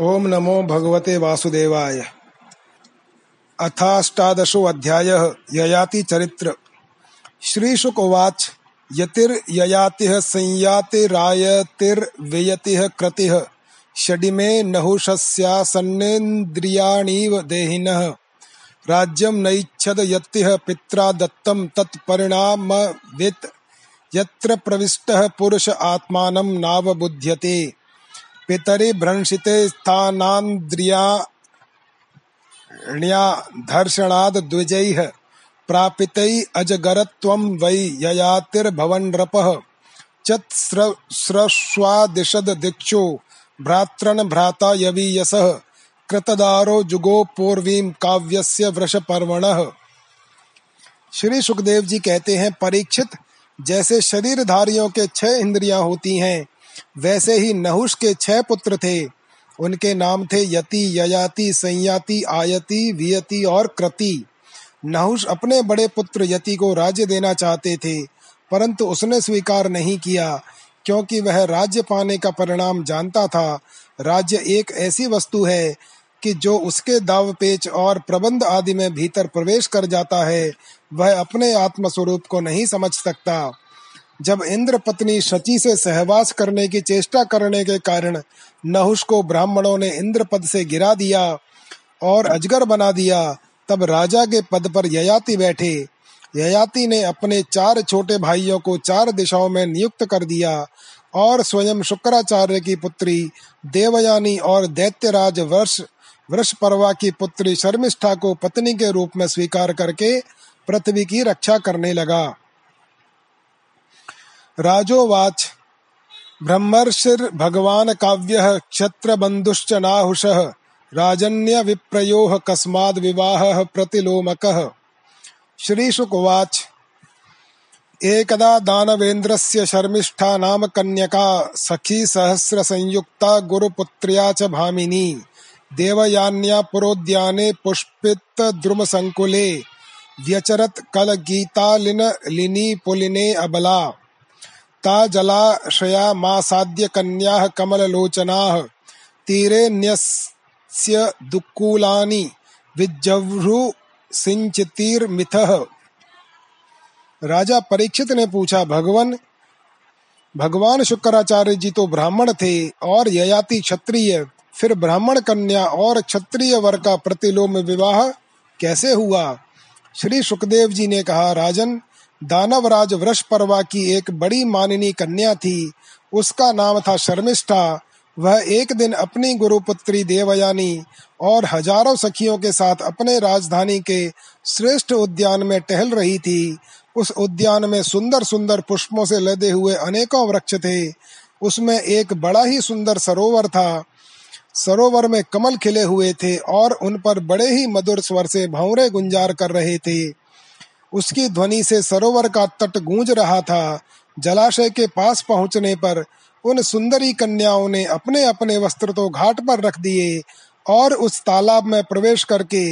ओम नमो भगवते वासुदेवाय। अथाष्टादशो अध्यायः ययाति चरित्र। श्रीशुकोवाच यतिर्ययातिः संयातिरायतिर्वियतिः क्रतिः। षडिमे नहुषस्यासन्नेन्द्रियाणीव देहिनः। राज्यं नैच्छद यत्तिः पित्रा दत्तं तत्परिणामवित् यत्र प्रविष्टः पुरुष आत्मानं नावबुध्यते। पितरि भ्रंशिते स्थानान्द्रियाण्या द्विजैः प्रापितै अजगरत्वं वै ययातिर्भवन्नृपः। चत्स्रश्वादिशद दिक्षु भ्रातृन् भ्राता यवीयसः कृतदारो जुगो पूर्वीं काव्यस्य वृष पर्वणः श्री सुखदेव जी कहते हैं, परीक्षित, जैसे शरीरधारियों के छह इंद्रियाँ होती हैं वैसे ही नहुष के छह पुत्र थे। उनके नाम थे यति, ययाति, संयाति, आयति, वियति और कृति। नहुष अपने बड़े पुत्र यति को राज्य देना चाहते थे, परंतु उसने स्वीकार नहीं किया, क्योंकि वह राज्य पाने का परिणाम जानता था। राज्य एक ऐसी वस्तु है कि जो उसके दाव पेच और प्रबंध आदि में भीतर प्रवेश कर जाता है, वह अपने आत्म स्वरूप को नहीं समझ सकता। जब इंद्र पत्नी शची से सहवास करने की चेष्टा करने के कारण नहुष को ब्राह्मणों ने इंद्र पद से गिरा दिया और अजगर बना दिया, तब राजा के पद पर ययाति बैठे। ययाति ने अपने चार छोटे भाइयों को चार दिशाओं में नियुक्त कर दिया और स्वयं शुक्राचार्य की पुत्री, देवयानी और दैत्यराज वर्ष वृष परवा की पुत्री शर्मिष्ठा को पत्नी के रूप में स्वीकार करके पृथ्वी की रक्षा करने लगा। राजोवाच। भगवान काव्य नाहुषः राजन्य विप्रयोः कस्माद् विवाहः प्रतिलोमकः। श्रीशुकुवाच। एकदा दानवेन्द्रस्य शर्मिष्ठा नाम कन्यका, सखी सहस्र संयुक्ता गुरुपुत्र्या च भामिनी। देवयान्या पुरोद्याने पुष्पित द्रुम संकुले व्यचरत कल गीता लिन लिनी पुलिने अबला। ता जलाशया मासाद्य कन्याः कमललोचनाः। तीरे न्यस्य दुक्कूलानि विजह्रु सिंचितीर्मिथः राजा परीक्षित ने पूछा, भगवान भगवान शुक्राचार्य जी तो ब्राह्मण थे और ययाति क्षत्रिय, फिर ब्राह्मण कन्या और क्षत्रिय वर का प्रतिलोम विवाह कैसे हुआ? श्री सुखदेव जी ने कहा, राजन दानवराज वृष परवा की एक बड़ी माननी कन्या थी। उसका नाम था शर्मिष्ठा। वह एक दिन अपनी गुरुपुत्री देवयानी और हज़ारों सखियों के साथ अपने राजधानी के श्रेष्ठ उद्यान में टहल रही थी। उस उद्यान में सुंदर सुंदर पुष्पों से लदे हुए अनेकों वृक्ष थे। उसमें एक बड़ा ही सुंदर सरोवर था। सरोवर में कमल खिले हुए थे और उन पर बड़े ही मधुर स्वर से भौरे गुंजार कर रहे थे। उसकी ध्वनि से सरोवर का तट गूंज रहा था। जलाशय के पास पहुँचने पर उन सुंदरी कन्याओं ने अपने अपने वस्त्र तो घाट पर रख दिए और उस तालाब में प्रवेश करके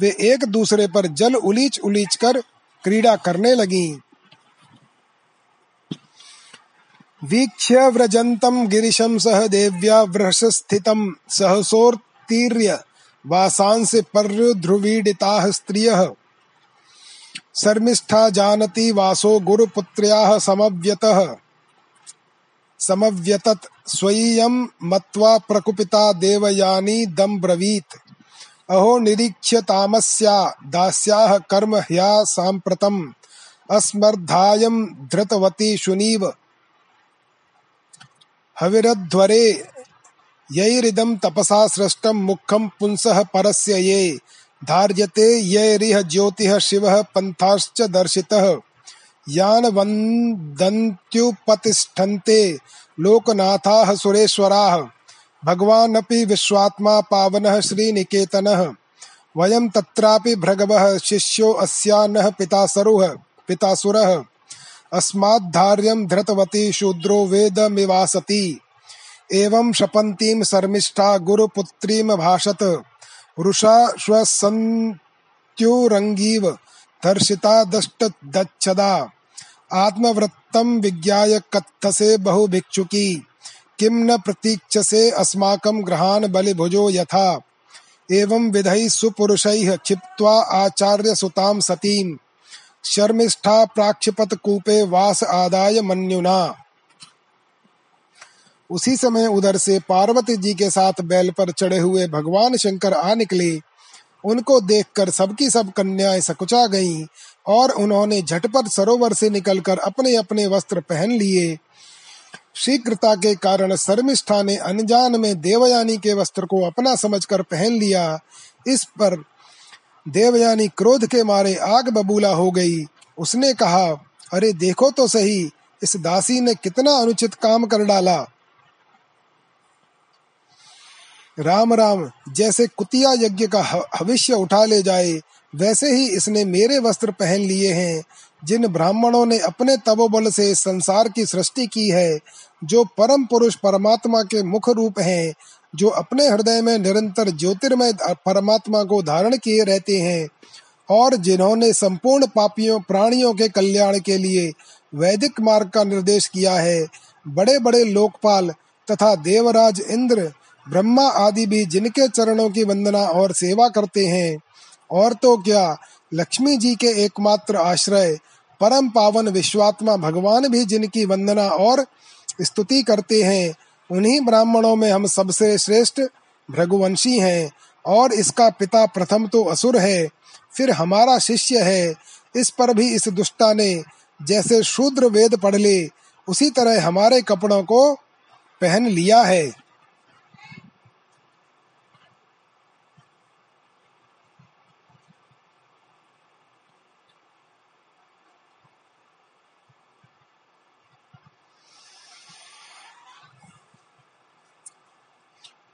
वे एक दूसरे पर जल उलीच उलीच कर क्रीड़ा करने लगी। वीक्ष्य व्रजंतम गिरिशम सह देव्या वृष स्थितम सहसोर्तीर्य वासांस पर्युध्रुवीडिता स्त्रियः। शर्मिष्ठा जानती वासो गुरुपुत्र्याः समव्यतः। समव्यतत स्वयं मत्वा प्रकुपिता देवयानी दम ब्रवीत। अहो निरीक्ष्य तामस्या कर्म ह्या साम्प्रतम् अस्मर्धायं धृतवती शुनीव। हविरध्वरे, यैरिदं तपसा सृष्टं मुखं पुंसः परस्य ये। धार्यते यैरिह ज्योतिः शिवः पन्थाश्च दर्शितः। यान वन्दन्त्युपतिष्ठन्ते लोकनाथाः सुरेश्वराः। भगवानपि विश्वात्मा पावनः श्रीनिकेतनः। वयं तत्रापि भृगवः शिष्यो अस्यानः पितासरुः, पितासुरः। अस्माद्धार्यं धृतवती शूद्रो वेदमिवासति। एवं शपन्तीं शर्मिष्ठा गुरुपुत्रीं भाषत। वृषा श्वसन्त्युरङ्गीव दर्शिता दष्टदच्छदा। आत्मवृत्तं विज्ञाय कत्थसे बहु भिक्षुकी। किम न प्रतीक्षसे अस्माकं ग्रहान् बलिभुजो यथा। एवं विधैः सुपुरुषैः क्षिप्त्वा आचार्यसुतां सतीं। शर्मिष्ठा प्राक्षिपतकूपे वास आदाय मन्युना। उसी समय उधर से पार्वती जी के साथ बैल पर चढ़े हुए भगवान शंकर आ निकले। उनको देखकर सबकी सब कन्याएँ सकुचा गईं और उन्होंने झटपट सरोवर से निकलकर अपने अपने वस्त्र पहन लिए। शीघ्रता के कारण शर्मिष्ठा ने अनजान में देवयानी के वस्त्र को अपना समझकर पहन लिया। इस पर देवयानी क्रोध के मारे आग बबूला हो गई। उसने कहा, अरे देखो तो सही, इस दासी ने कितना अनुचित काम कर डाला। राम राम, जैसे कुतिया यज्ञ का भविष्य उठा ले जाए, वैसे ही इसने मेरे वस्त्र पहन लिए हैं, जिन ब्राह्मणों ने अपने तपोबल से संसार की सृष्टि की है, जो परम पुरुष परमात्मा के मुख रूप हैं, जो अपने हृदय में निरंतर ज्योतिर्मय परमात्मा को धारण किए रहते हैं, और जिन्होंने संपूर्ण पापियों, प्राणियों के कल्याण के लिए वैदिक मार्ग का निर्देश किया है बड़े बड़े लोकपाल तथा देवराज इंद्र ब्रह्मा आदि भी जिनके चरणों की वंदना और सेवा करते हैं, और तो क्या लक्ष्मी जी के एकमात्र आश्रय, परम पावन विश्वात्मा भगवान भी जिनकी वंदना और स्तुति करते हैं, उन्हीं ब्राह्मणों में हम सबसे श्रेष्ठ भृगुवंशी हैं, और इसका पिता प्रथम तो असुर है, फिर हमारा शिष्य है। इस पर भी इस दुष्टा ने जैसे शूद्र वेद पढ़ ले, उसी तरह हमारे कपड़ों को पहन लिया है।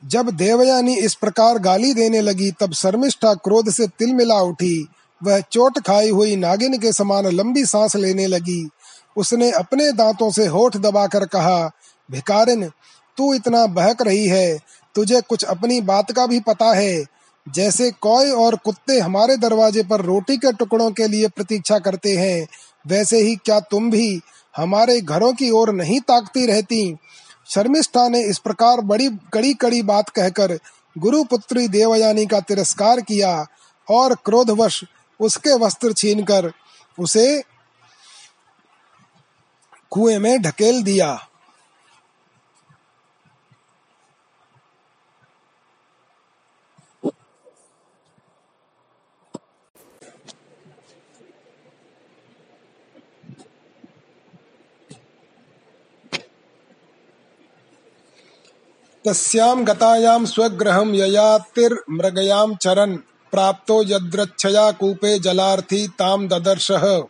जब देवयानी इस प्रकार गाली देने लगी, तब शर्मिष्ठा क्रोध से तिलमिला उठी। वह चोट खाई हुई नागिन के समान लंबी सांस लेने लगी। उसने अपने दांतों से होठ दबाकर कहा, भिकारिन, तू इतना बहक रही है। तुझे कुछ अपनी बात का भी पता है। जैसे कौए और कुत्ते हमारे दरवाजे पर रोटी के टुकड़ों के लिए प्रतीक्षा करते हैं, वैसे ही क्या तुम भी हमारे घरों की ओर नहीं ताकती रहती? शर्मिष्ठा ने इस प्रकार बड़ी, कड़ी कड़ी बात कहकर गुरुपुत्री देवयानी का तिरस्कार किया और क्रोधवश उसके वस्त्र छीनकर उसे कुएँ में ढकेल दिया। तस्यां गतायां स्वगृहं ययातिर्मृगयां चरन्, प्राप्तो यद्रच्छया कूपे जलार्थी तां ददर्शः।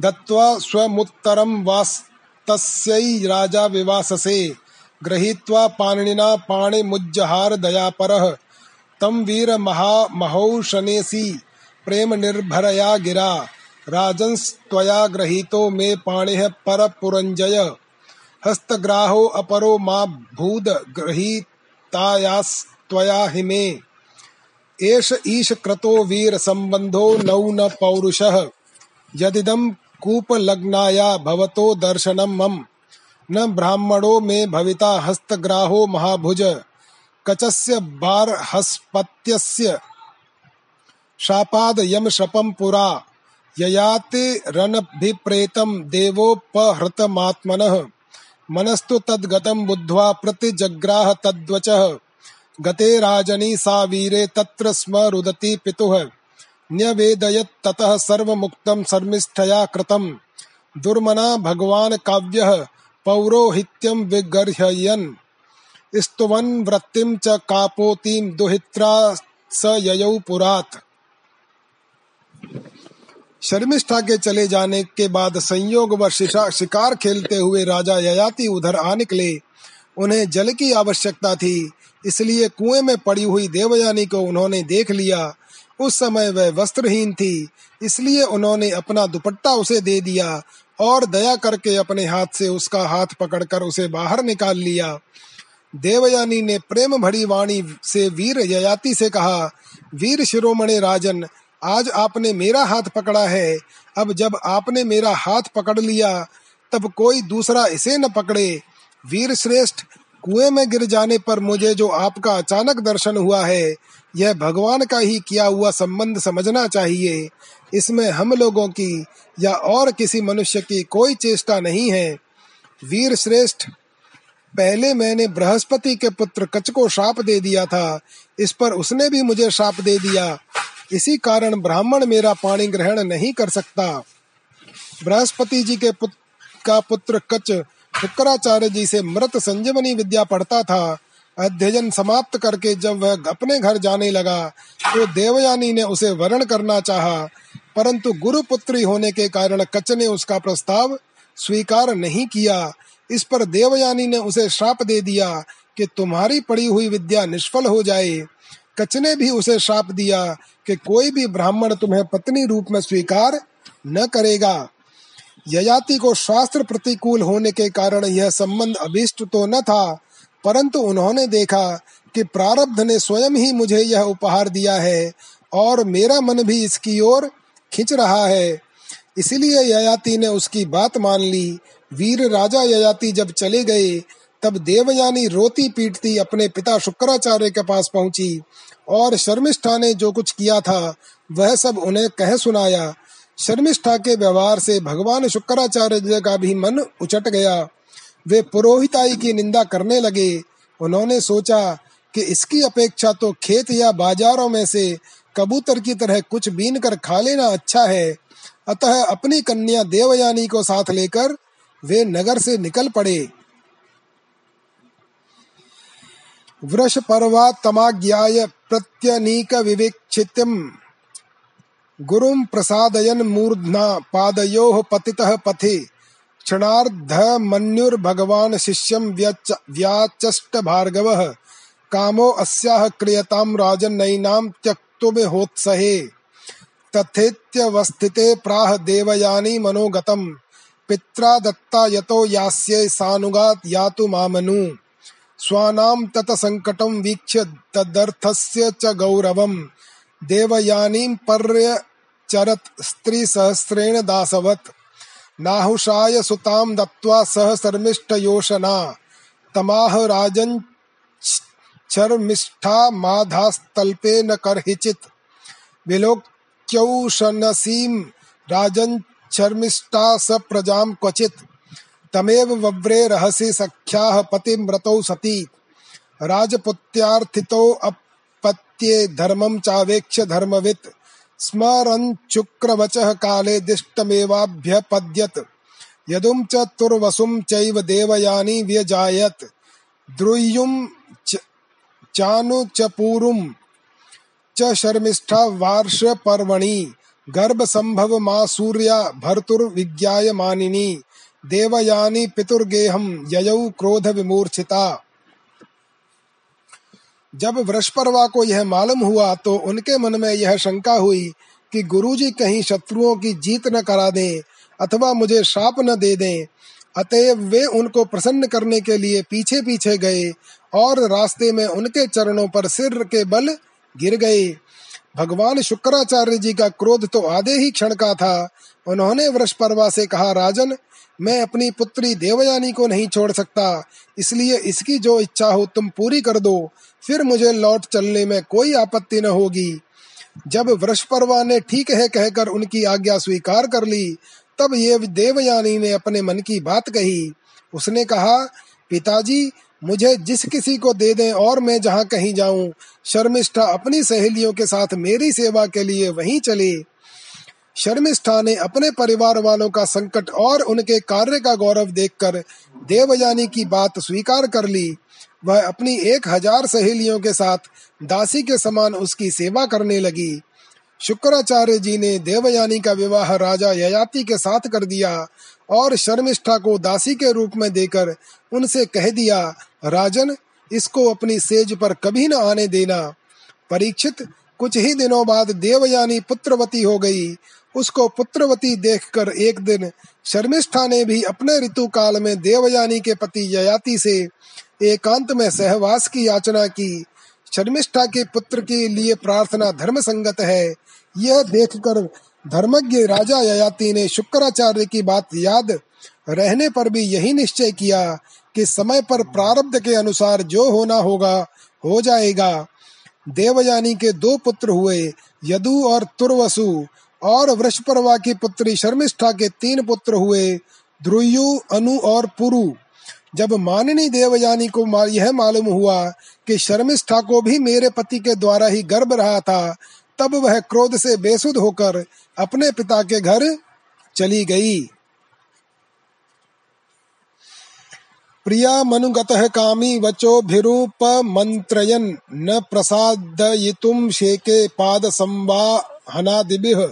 दत्त्वा स्वमुत्तरं वास्तस्यै राजा विवाससे गृहीत्वा पाणिनिना पाणिमुज्जहार दयापरः। तं वीरमहामहौषनेसि प्रेमनिर्भरया गिरा। राजन्स्त्वया गृहीतो मे पाणिः परपुरञ्जय। हस्तग्राहो अपरो मा भूद गृहीतायास्त्वया हिमे एष ईश क्रतो वीर संबंधो नौ न पौरुषः। यदिदं कूपलग्नाया भवतो दर्शनं मम। न ब्राह्मणो मे भविता हस्तग्राहो महाभुज। कचस्य बार्हस्पत्यस्य शापाद यम शपम पुरा। ययाते रनभिप्रेतं देवोपहृतमात्मनः। मनस्तु तद्गतं बुद्ध्वा प्रतिजग्राह तद्वचः। गते राजनी सा वीरे तत्र स्म रुदति पितुः। न्यवेदयत् ततः सर्वमुक्तं शर्मिष्ठया कृतं दुर्मना भगवान् काव्यः पौरोहित्यं विगर्हयन् स्तुवन् वृत्तिं च कापोतीं दुहित्रा स ययौ पुरात्। शर्मिष्ठा के चले जाने के बाद संयोग व शिकार खेलते हुए राजा ययाति उधर आ निकले। उन्हें जल की आवश्यकता थी, इसलिए कुएँ में पड़ी हुई देवयानी को उन्होंने देख लिया। उस समय वह वस्त्रहीन थी, इसलिए उन्होंने अपना दुपट्टा उसे दे दिया और दया करके अपने हाथ से उसका हाथ पकड़कर उसे बाहर निकाल लिया। देवयानी ने प्रेम भरी वाणी से वीर ययाति से कहा, वीर शिरोमणि राजन आज आपने मेरा हाथ पकड़ा है, अब जब आपने मेरा हाथ पकड़ लिया, तब कोई दूसरा इसे न पकड़े। वीर श्रेष्ठ, कुएँ में गिर जाने पर मुझे जो आपका अचानक दर्शन हुआ है, यह भगवान का ही किया हुआ संबंध समझना चाहिए। इसमें हम लोगों की या और किसी मनुष्य की कोई चेष्टा नहीं है। वीर श्रेष्ठ, पहले मैंने बृहस्पति के पुत्र कच को श्राप दे दिया था, इस पर उसने भी मुझे श्राप दे दिया। इसी कारण ब्राह्मण मेरा पानी ग्रहण नहीं कर सकता। बृहस्पति जी के पुत्र का पुत्र कच शुक्राचार्य जी से मृत संजीवनी विद्या पढ़ता था। अध्ययन समाप्त करके जब वह अपने घर जाने लगा तो देवयानी ने उसे वरण करना चाहा, परंतु गुरु पुत्री होने के कारण कच ने उसका प्रस्ताव स्वीकार नहीं किया। इस पर देवयानी ने उसे श्राप दे दिया कि तुम्हारी पड़ी हुई विद्या निष्फल हो जाए। कच ने भी उसे श्राप दिया कि कोई भी ब्राह्मण तुम्हें पत्नी रूप में स्वीकार न करेगा। ययाति को शास्त्र प्रतिकूल होने के कारण यह संबंध अभिष्ट तो न था, परंतु उन्होंने देखा कि प्रारब्ध ने स्वयं ही मुझे यह उपहार दिया है और मेरा मन भी इसकी ओर खिंच रहा है। इसलिए ययाति ने उसकी बात मान ली। वीर राजा ययाति जब चले गए तब देवयानी रोती पीटती अपने पिता शुक्राचार्य के पास पहुँची और शर्मिष्ठा ने जो कुछ किया था, वह सब उन्हें कह सुनाया। शर्मिष्ठा के व्यवहार से भगवान शुक्राचार्य का भी मन उचट गया। वे पुरोहिताई की निंदा करने लगे। उन्होंने सोचा कि इसकी अपेक्षा तो खेत या बाजारों में से कबूतर की तरह कुछ बीन कर खा लेना अच्छा है। अतः अपनी कन्या देवयानी को साथ लेकर वे नगर से निकल पड़े। वृष पर्वा तमाज्ञाय प्रत्यनीक विवेक्षित्यम गुरुं प्रसादयन मूर्ध्ना पादयोः पतितः पथे। क्षणार्ध मन्युर्भगवान् शिष्यं व्याचष्ट भार्गवः कामो अस्याः क्रियतां राजन्नैनां त्यक्तुमिहोत्सहे। तथेत्यवस्थिते प्राह देवयानी मनोगतम्। पित्रा दत्ता यतो यास्ये सानुगात् यातु मामनु। स्वानां ततसङ्कटं वीक्ष्य तदर्थस्य च गौरवम् देवयानीं पर्यचरत् स्त्रीसहस्रेण दासवत्। नाहुषाय सुतां दत्त्वा सह शर्मिष्ठयोषना तमाह राजन् शर्मिष्ठा माधास्तल्पे न कर्हिचित्। विलोक्यौषनसीं राजन् शर्मिष्ठा स प्रजां क्वचित्। तमेव वव्रे रहसि सख्याः पतिम्रतौ सती। राजपुत्यार्थितौ अप पत्ये धर्मं चावेक्ष्य धर्मवित्। स्मरञ्चुक्रवचः काले दिष्टमेवाभ्यपद्यत। यदुं च तुर्वसुं चैव देवयानी व्यजायत। द्रुह्युं चानु च पूरुं च शर्मिष्ठा वार्ष पर्वणि गर्भ देवयानी पितुर्गेहम ययौ क्रोध विमूर्छिता। जब वृषपर्वा को यह मालूम हुआ तो उनके मन में यह शंका हुई कि गुरुजी कहीं शत्रुओं की जीत न करा दें अथवा मुझे शाप न दे दें। अतएव वे उनको प्रसन्न करने के लिए पीछे पीछे गए और रास्ते में उनके चरणों पर सिर के बल गिर गए। भगवान शुक्राचार्य जी का क्रोध तो आधे ही क्षण का था। उन्होंने वृषपर्वा से कहा, राजन मैं अपनी पुत्री देवयानी को नहीं छोड़ सकता। इसलिए इसकी जो इच्छा हो तुम पूरी कर दो। फिर मुझे लौट चलने में कोई आपत्ति न होगी। जब वृषपर्वा ने ठीक है कहकर उनकी आज्ञा स्वीकार कर ली, तब ये देवयानी ने अपने मन की बात कही। उसने कहा, पिताजी, मुझे जिस किसी को दे दें और मैं जहाँ कहीं जाऊँ, शर्मिष्ठा अपनी सहेलियों के साथ मेरी सेवा के लिए वहीं चले। शर्मिष्ठा ने अपने परिवार वालों का संकट और उनके कार्य का गौरव देखकर देवयानी की बात स्वीकार कर ली। वह अपनी एक हज़ार सहेलियों के साथ दासी के समान उसकी सेवा करने लगी। शुक्राचार्य जी ने देवयानी का विवाह राजा ययाति के साथ कर दिया और शर्मिष्ठा को दासी के रूप में देकर उनसे कह दिया, राजन, इसको अपनी सेज पर कभी न आने देना। परीक्षित, कुछ ही दिनों बाद देवयानी पुत्रवती हो गई उसको पुत्रवती देखकर एक दिन शर्मिष्ठा ने भी अपने ऋतु काल में देवयानी के पति ययाति से एकांत में सहवास की याचना की। शर्मिष्ठा के पुत्र के लिए प्रार्थना धर्म संगत है। यह देखकर धर्मज्ञ राजा ययाति ने शुक्राचार्य की बात याद रहने पर भी यही निश्चय किया कि समय पर प्रारब्ध के अनुसार जो होना होगा, हो जाएगा। देवयानी के दो पुत्र हुए, यदु और तुर्वसु। और वृषपर्वा की पुत्री शर्मिष्ठा के तीन पुत्र हुए ध्रुयु अनु और पुरु। जब माननी देवयानी को यह मालूम हुआ कि शर्मिष्ठा को भी मेरे पति के द्वारा ही गर्भ रहा था, तब वह क्रोध से बेसुध होकर अपने पिता के घर चली गई। प्रिया मनुगत कामी वचोभिरूप मंत्रयन न प्रसादयितुम शेके पाद संवाहनादिभिः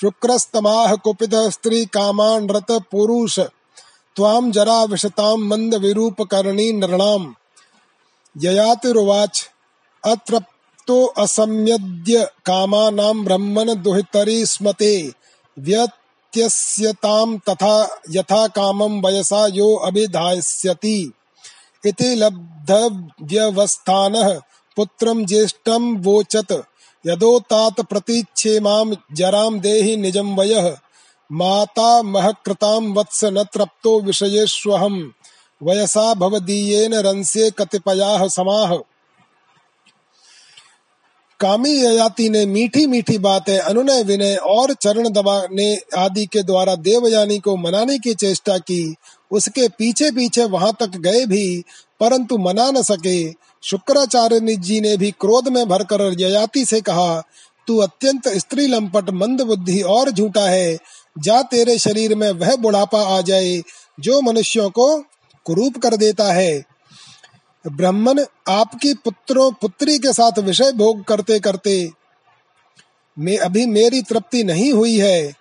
शुक्रस्तमाह कुपित स्त्री कामान रत पुरुष। त्वाम जरा विशताम मंद विरूप करणी नृणाम। ययातिरुवाच, अतृप्तो असम्यद्य कामानां ब्रह्मन दुहितरी स्मते। व्यत त्यस्यताम तथा यथा कामं वयसा यो अभिधास्यति। इति लब्धव्यवस्थानः, पुत्रं ज्येष्ठं वोचत। यदोतात प्रतीच्छेमां जरां देहि निजं वयः। माता महकृतां वत्स न तृप्तो विषयेष्वहं वयसा भवदीयेन रंस्ये कतिपयाः समाः। कामी ययाति ने मीठी मीठी बातें, अनुनय विनय और चरण दबाने आदि के द्वारा देवयानी को मनाने की चेष्टा की, उसके पीछे पीछे वहाँ तक गए भी, परंतु मना न सके। शुक्राचार्य जी ने भी क्रोध में भरकर ययाति से कहा, तू अत्यंत स्त्री लंपट, मंद बुद्धि और झूठा है। जा तेरे शरीर में वह बुढ़ापा आ जाए, जो मनुष्यों को कुरूप कर देता है। ब्राह्मण आपकी पुत्रों, पुत्री के साथ विषय भोग करते करते, मैं, अभी मेरी तृप्ति नहीं हुई है।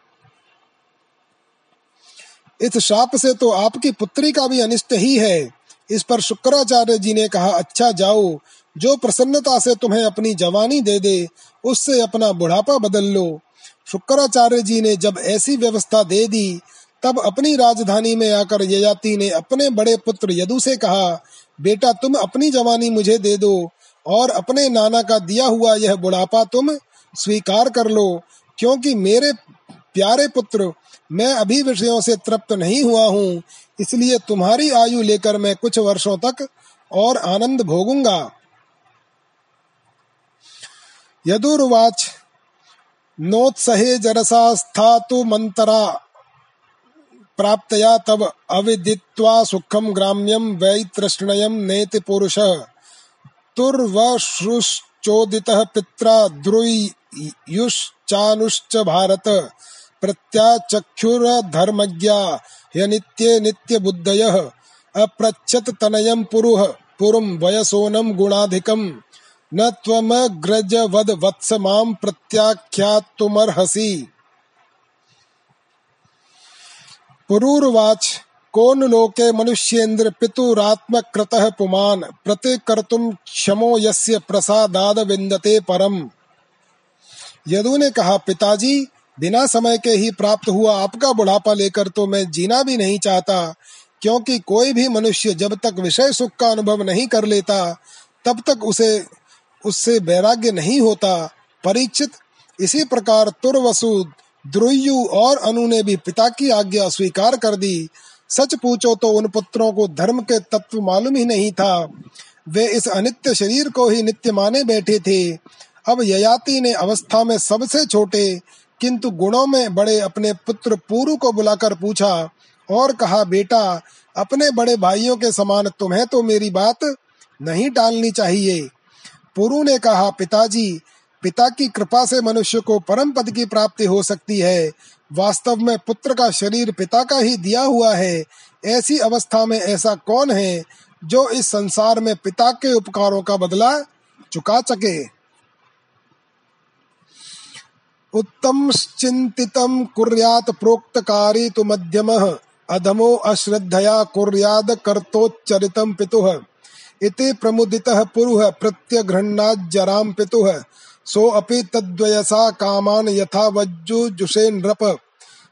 इस शाप से तो आपकी पुत्री का भी अनिष्ट ही है। इस पर शुक्राचार्य जी ने कहा अच्छा जाओ, जो प्रसन्नता से तुम्हें अपनी जवानी दे दे, उससे अपना बुढ़ापा बदल लो। शुक्राचार्य जी ने जब ऐसी व्यवस्था दे दी, तब अपनी राजधानी में आकर ययाति ने अपने बड़े पुत्र यदु से कहा, बेटा, तुम अपनी जवानी मुझे दे दो, और अपने नाना का दिया हुआ यह बुढ़ापा तुम स्वीकार कर लो, क्योंकि मेरे प्यारे पुत्र मैं अभी विषयों से तृप्त नहीं हुआ हूँ, इसलिए तुम्हारी आयु लेकर मैं कुछ वर्षों तक और आनंद भोगूँगा। यदुर्वाच, नोत्सहे जरसा स्थातु मंतरा, प्राप्तया तब अविदित्वा सुखम ग्राम्यम वै तृष्णयम नेति पुरुष। तुर्वश्रुश्चोदितः पित्रा द्रुयुश्चानुश्च भारत। प्रत्याचक्षुरधर्मज्ञा, ह्यनित्ये नित्यबुद्धयः अप्रच्छत तनयं पुरुः पुरुं वयसोनं गुणाधिकं न त्वमग्रजवद वत्स माँ प्रत्याख्यातुमर्हसि। पुरुर्वाच, कौन लोके मनुष्येन्द्र पितुरात्मकृतः पुमान प्रतिकर्तुम क्षमो यस्य प्रसादाद विन्दते परम। यदु ने कहा, पिताजी बिना समय के ही प्राप्त हुआ आपका बुढ़ापा लेकर तो मैं जीना भी नहीं चाहता, क्योंकि कोई भी मनुष्य जब तक विषय सुख का अनुभव नहीं कर लेता, तब तक उसे, उससे वैराग्य नहीं होता। परीक्षित इसी प्रकार तुर्वसुद द्रुयु और अनु ने भी पिता की आज्ञा स्वीकार कर दी। सच पूछो तो उन पुत्रों को धर्म के तत्व मालूम ही नहीं था। वे इस अनित्य शरीर को ही नित्य माने बैठे थे। अब ययाति ने अवस्था में सबसे छोटे किंतु गुणों में बड़े अपने पुत्र पूरु को बुलाकर पूछा, और कहा, बेटा, अपने बड़े भाइयों के समान तुम्हें तो मेरी बात नहीं टालनी चाहिए। पुरु ने कहा, पिताजी, पिता की कृपा से मनुष्य को परम पद की प्राप्ति हो सकती है। वास्तव में पुत्र का शरीर पिता का ही दिया हुआ है। ऐसी अवस्था में ऐसा कौन है जो इस संसार में पिता के उपकारों का बदला चुका सके? उत्तम चिंतित कुर्यात प्रोक्तकारी तु मध्यम। अधमो अश्रद्धया कुर्याद कर्तोच्चरितम पितुः। इति प्रमुदितः पुरुः प्रत्यगृह्णाज्जराम पितुः। सो अपि तद्वयसा कामान यथा वज्जुजुषे नृप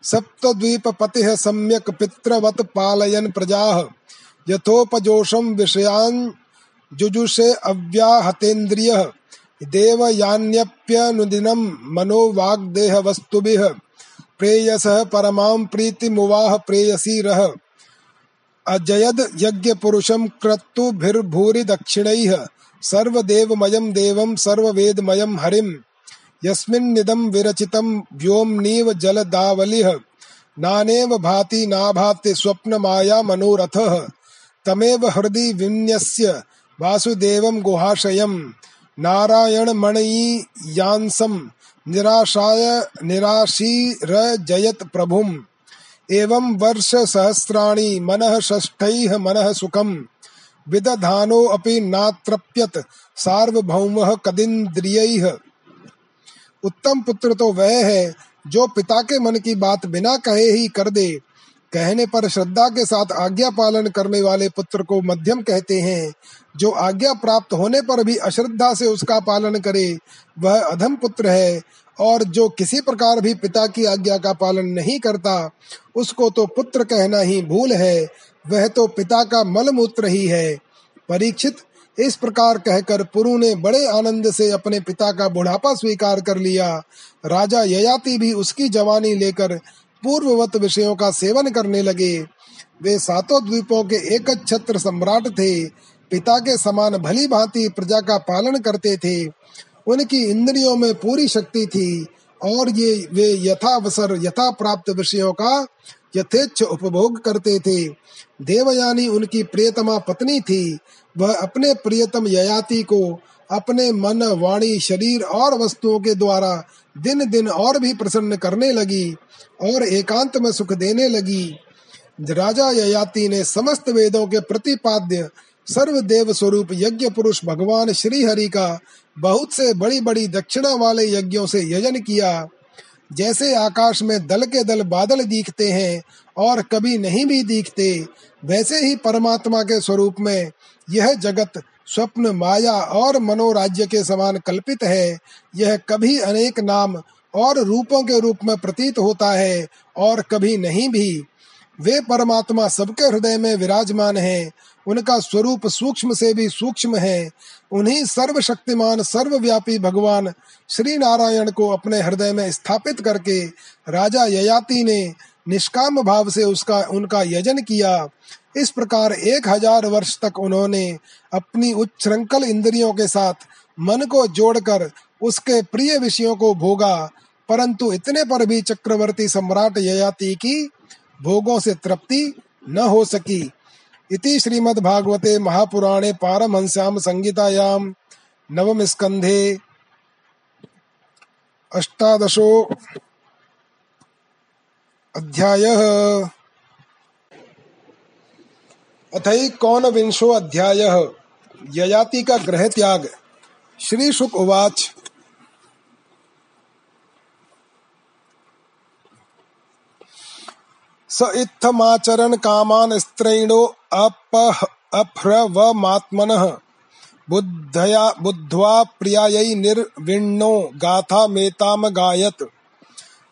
सप्तद्वीपपतिः सम्यक् पितृवत् पालयन् प्रजाः। यथोपजोषं विषयान् जुजुषे अव्याहतेन्द्रियः। देवयान्यप्यनुदिनं मनोवाग्देहवस्तुभिः। प्रेयसः परमां प्रीतिमुवाह प्रेयसीरः। अजयद यज्ञ पुरुषम क्रतुभिर्भूरि दक्षिणैः सर्वदेवमयं देवं सर्ववेदमयं हरिम्। यस्मिन्निदं विरचितं व्योम्नीव जलदावलिः। नानेव भाति नाभाति स्वप्नमाया मनोरथः। तमेव हृदि विन्यस्य वासुदेवं गुहाशयम्। नारायणमणयीयांसं निराशाय निराशीरजयत् प्रभुम्। एवं वर्ष सहस्राणि मनः मनः सुखम्। विदधानो अपि नात्रप्यत, सार्वभौमः कदिन्द्रियैः। उत्तम पुत्र तो वह है, जो पिता के मन की बात बिना कहे ही कर दे कहने पर श्रद्धा के साथ आज्ञा पालन करने वाले पुत्र को मध्यम कहते हैं। जो आज्ञा प्राप्त होने पर भी अश्रद्धा से उसका पालन करे, वह अधम पुत्र है। और जो किसी प्रकार भी पिता की आज्ञा का पालन नहीं करता, उसको तो पुत्र कहना ही भूल है। वह तो पिता का मलमूत्र ही है। परीक्षित, इस प्रकार कहकर पुरु ने बड़े आनंद से अपने पिता का बुढ़ापा स्वीकार कर लिया। राजा ययाति भी उसकी जवानी लेकर पूर्ववत विषयों का सेवन करने लगे। वे सातों द्वीपों के एक छत्र सम्राट थे। पिता के समान भली भांति प्रजा का पालन करते थे। उनकी इंद्रियों में पूरी शक्ति थी। और ये, वे यथावसर यथा प्राप्त विषयों का यथेच्छ उपभोग करते थे। देवयानी उनकी प्रियतमा पत्नी थी। वह अपने प्रियतम ययाति को अपने मन, वाणी, शरीर और वस्तुओं के द्वारा दिन दिन और भी प्रसन्न करने लगी और एकांत में सुख देने लगी। राजा ययाति ने समस्त वेदों के प्रतिपाद्य सर्वदेव स्वरूप यज्ञ पुरुष भगवान श्री हरि का बहुत से बड़ी बड़ी दक्षिणा वाले यज्ञों से यजन किया। जैसे आकाश में दल के दल बादल दिखते हैं और कभी नहीं भी दिखते, वैसे ही परमात्मा के स्वरूप में यह जगत स्वप्न, माया और मनोराज्य के समान कल्पित है। यह कभी अनेक नाम और रूपों के रूप में प्रतीत होता है और कभी नहीं भी। वे परमात्मा सबके हृदय में विराजमान है। उनका स्वरूप सूक्ष्म से भी सूक्ष्म है। उन्हीं सर्वशक्तिमान, सर्वव्यापी भगवान श्री नारायण को अपने हृदय में स्थापित करके राजा ययाति ने निष्काम भाव से उसका, उनका यजन किया। इस प्रकार एक हज़ार वर्ष तक उन्होंने अपनी उच्छृंखल इंद्रियों के साथ मन को जोड़कर उसके प्रिय विषयों को भोगा, परंतु इतने पर भी चक्रवर्ती सम्राट ययाति की भोगों से तृप्ति न हो सकी। इति श्रीमद्भागवते महापुराणे पारमहंस्याम संगीतायां नवम स्कंधे अष्टादशो अध्यायः। अथई कौन विंशो अध्याय? ययाति का ग्रह त्याग। श्री शुक उवाच। स इत्थमाचरन् कामान् स्त्रैणो अपह अभ्रवमात्मनः बुद्धया बुद्ध्वा प्रियायै निर्विण्णो गाथामेतामगायत्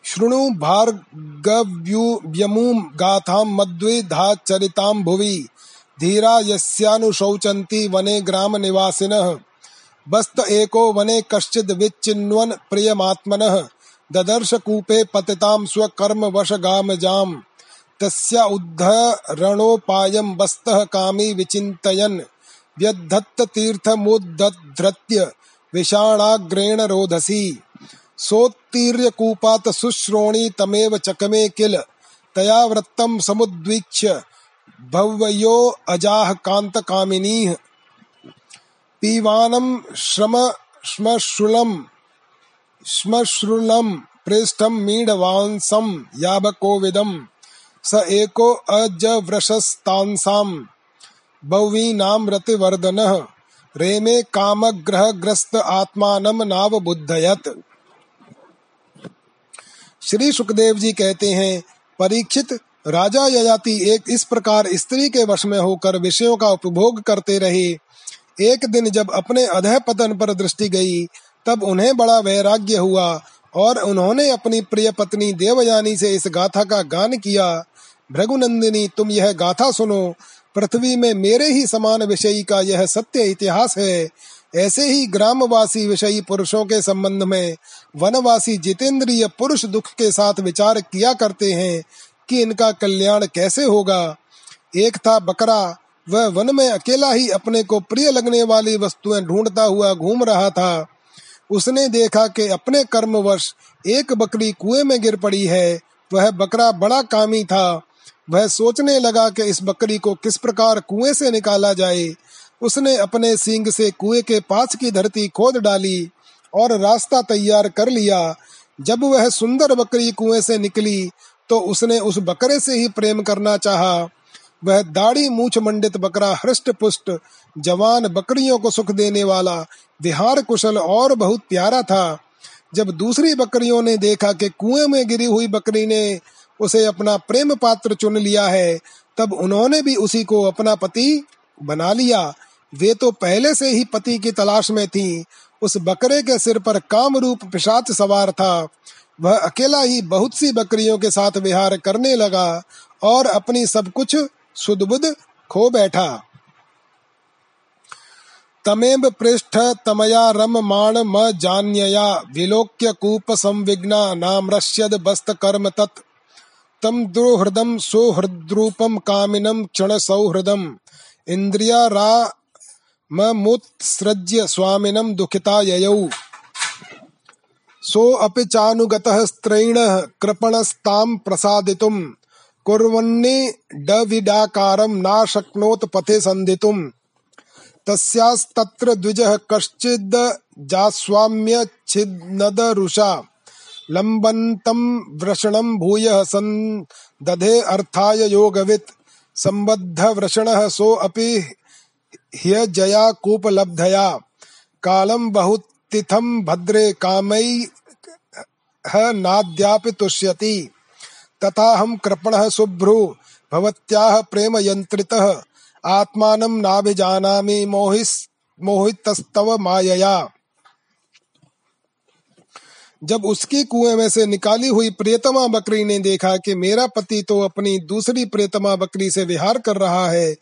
शृणु भार्गव्युव्यमूं गाथां मद्वेधाचरितां भुवि। धीरा यस्यानुशौचन्ति वने ग्राम निवासिनः बस्त एको वने कश्चिद् विच्चिन्वन् प्रियमात्मनः। ददर्श कूपे पतितां स्वकर्मवशगामजाम्। तस्या उद्धरणोपायं बस्तः कामी विचिन्तयन्। व्यद्धत्त तीर्थमुद्धृत्य विषाणाग्रेण रोधसी। सोत्तीर्य कूपात् शुश्रोणि तमेव चकमे किल। तया वृत्तं समुद्वीक्ष्य भव्यो अजाह कांत कामिनीः पीवानं श्रम श्मश्रुलं श्मश्रुलं पृष्ठं मीढवांसं याबकोविदं स एको अजवृषस्तांसां बह्वीनां रतिवर्धनः रेमे कामग्रहग्रस्त आत्मानं नावबुद्धयत्। श्री सुखदेव जी कहते हैं, परीक्षित राजा ययाति एक इस प्रकार स्त्री के वश में होकर विषयों का उपभोग करते रहे। एक दिन जब अपने अधः पतन पर दृष्टि गई, तब उन्हें बड़ा वैराग्य हुआ और उन्होंने अपनी प्रिय पत्नी देवयानी से इस गाथा का गान किया। भृगुनंदिनी, तुम यह गाथा सुनो। पृथ्वी में मेरे ही समान विषयी का यह सत्य इतिहास है। ऐसे ही ग्रामवासी विषयी पुरुषों के संबंध में वनवासी जितेंद्रिय पुरुष दुख के साथ विचार किया करते हैं। कि इनका कल्याण कैसे होगा? एक था बकरा, वह वन में अकेला ही अपने को प्रिय लगने वाली वस्तुएँ ढूंढता हुआ घूम रहा था। उसने देखा कि अपने कर्मवश एक बकरी कुएँ में गिर पड़ी है। वह बकरा बड़ा कामी था। वह सोचने लगा कि इस बकरी को किस प्रकार कुएँ से निकाला जाए। उसने अपने सींग से कुएँ के पास की धरती खोद डाली और रास्ता तैयार कर लिया। जब वह सुंदर बकरी कुएँ से निकली तो उसने उस बकरे से ही प्रेम करना चाहा। वह दाढ़ी मूछ मंडित बकरा हृष्ट पुष्ट, जवान बकरियों को सुख देने वाला, विहार कुशल और बहुत प्यारा था। जब दूसरी बकरियों ने देखा कि कुएँ में गिरी हुई बकरी ने उसे अपना प्रेम पात्र चुन लिया है, तब उन्होंने भी उसी को अपना पति बना लिया। वे तो पहले से ही पति की तलाश में थी। उस बकरे के सिर पर काम रूप पिशाच सवार था। वह अकेला ही बहुत सी बकरियों के साथ विहार करने लगा और अपनी सब कुछ सुदबुद खो बैठा। तमेव पृष्ठ तमया रम माण म जान्यया विलोक्य कूप संविघ्ना नाम रश्यद बस्त कर्म तत्। तम दुहृदम सुहृद्रूपम कामिनम क्षण सौहृदम। इंद्रिया रा मुत्सृज्य स्वामिनं दुःखिता ययौ। सोऽपि चानुगतः स्त्रैणः कृपणस्तां प्रसादितुं कुर्वन्निडविडाकारं नाशक्नोत् पथे सन्धितुम् तस्यास्तत्र द्विजः कश्चिद्जास्वाम्यच्छिन्नदरुषा लम्बन्तं वृषणं भूयः सन्दधे अर्थाय योगवित्। सम्बद्धवृषणः सोऽपि ह्यजया कूपलब्धया कालम बहुतिथम भद्रे कामई नाद्यापि तुष्यति तथा हम कृपणः शुभ्रु भवत्याः प्रेम यंत्रितः आत्मानं नाभिजानामि मोहिस, मोहितस्तव मायया। जब उसकी कुएँ में से निकाली हुई प्रियतमा बकरी ने देखा कि मेरा पति तो अपनी दूसरी प्रियतमा बकरी से विहार कर रहा है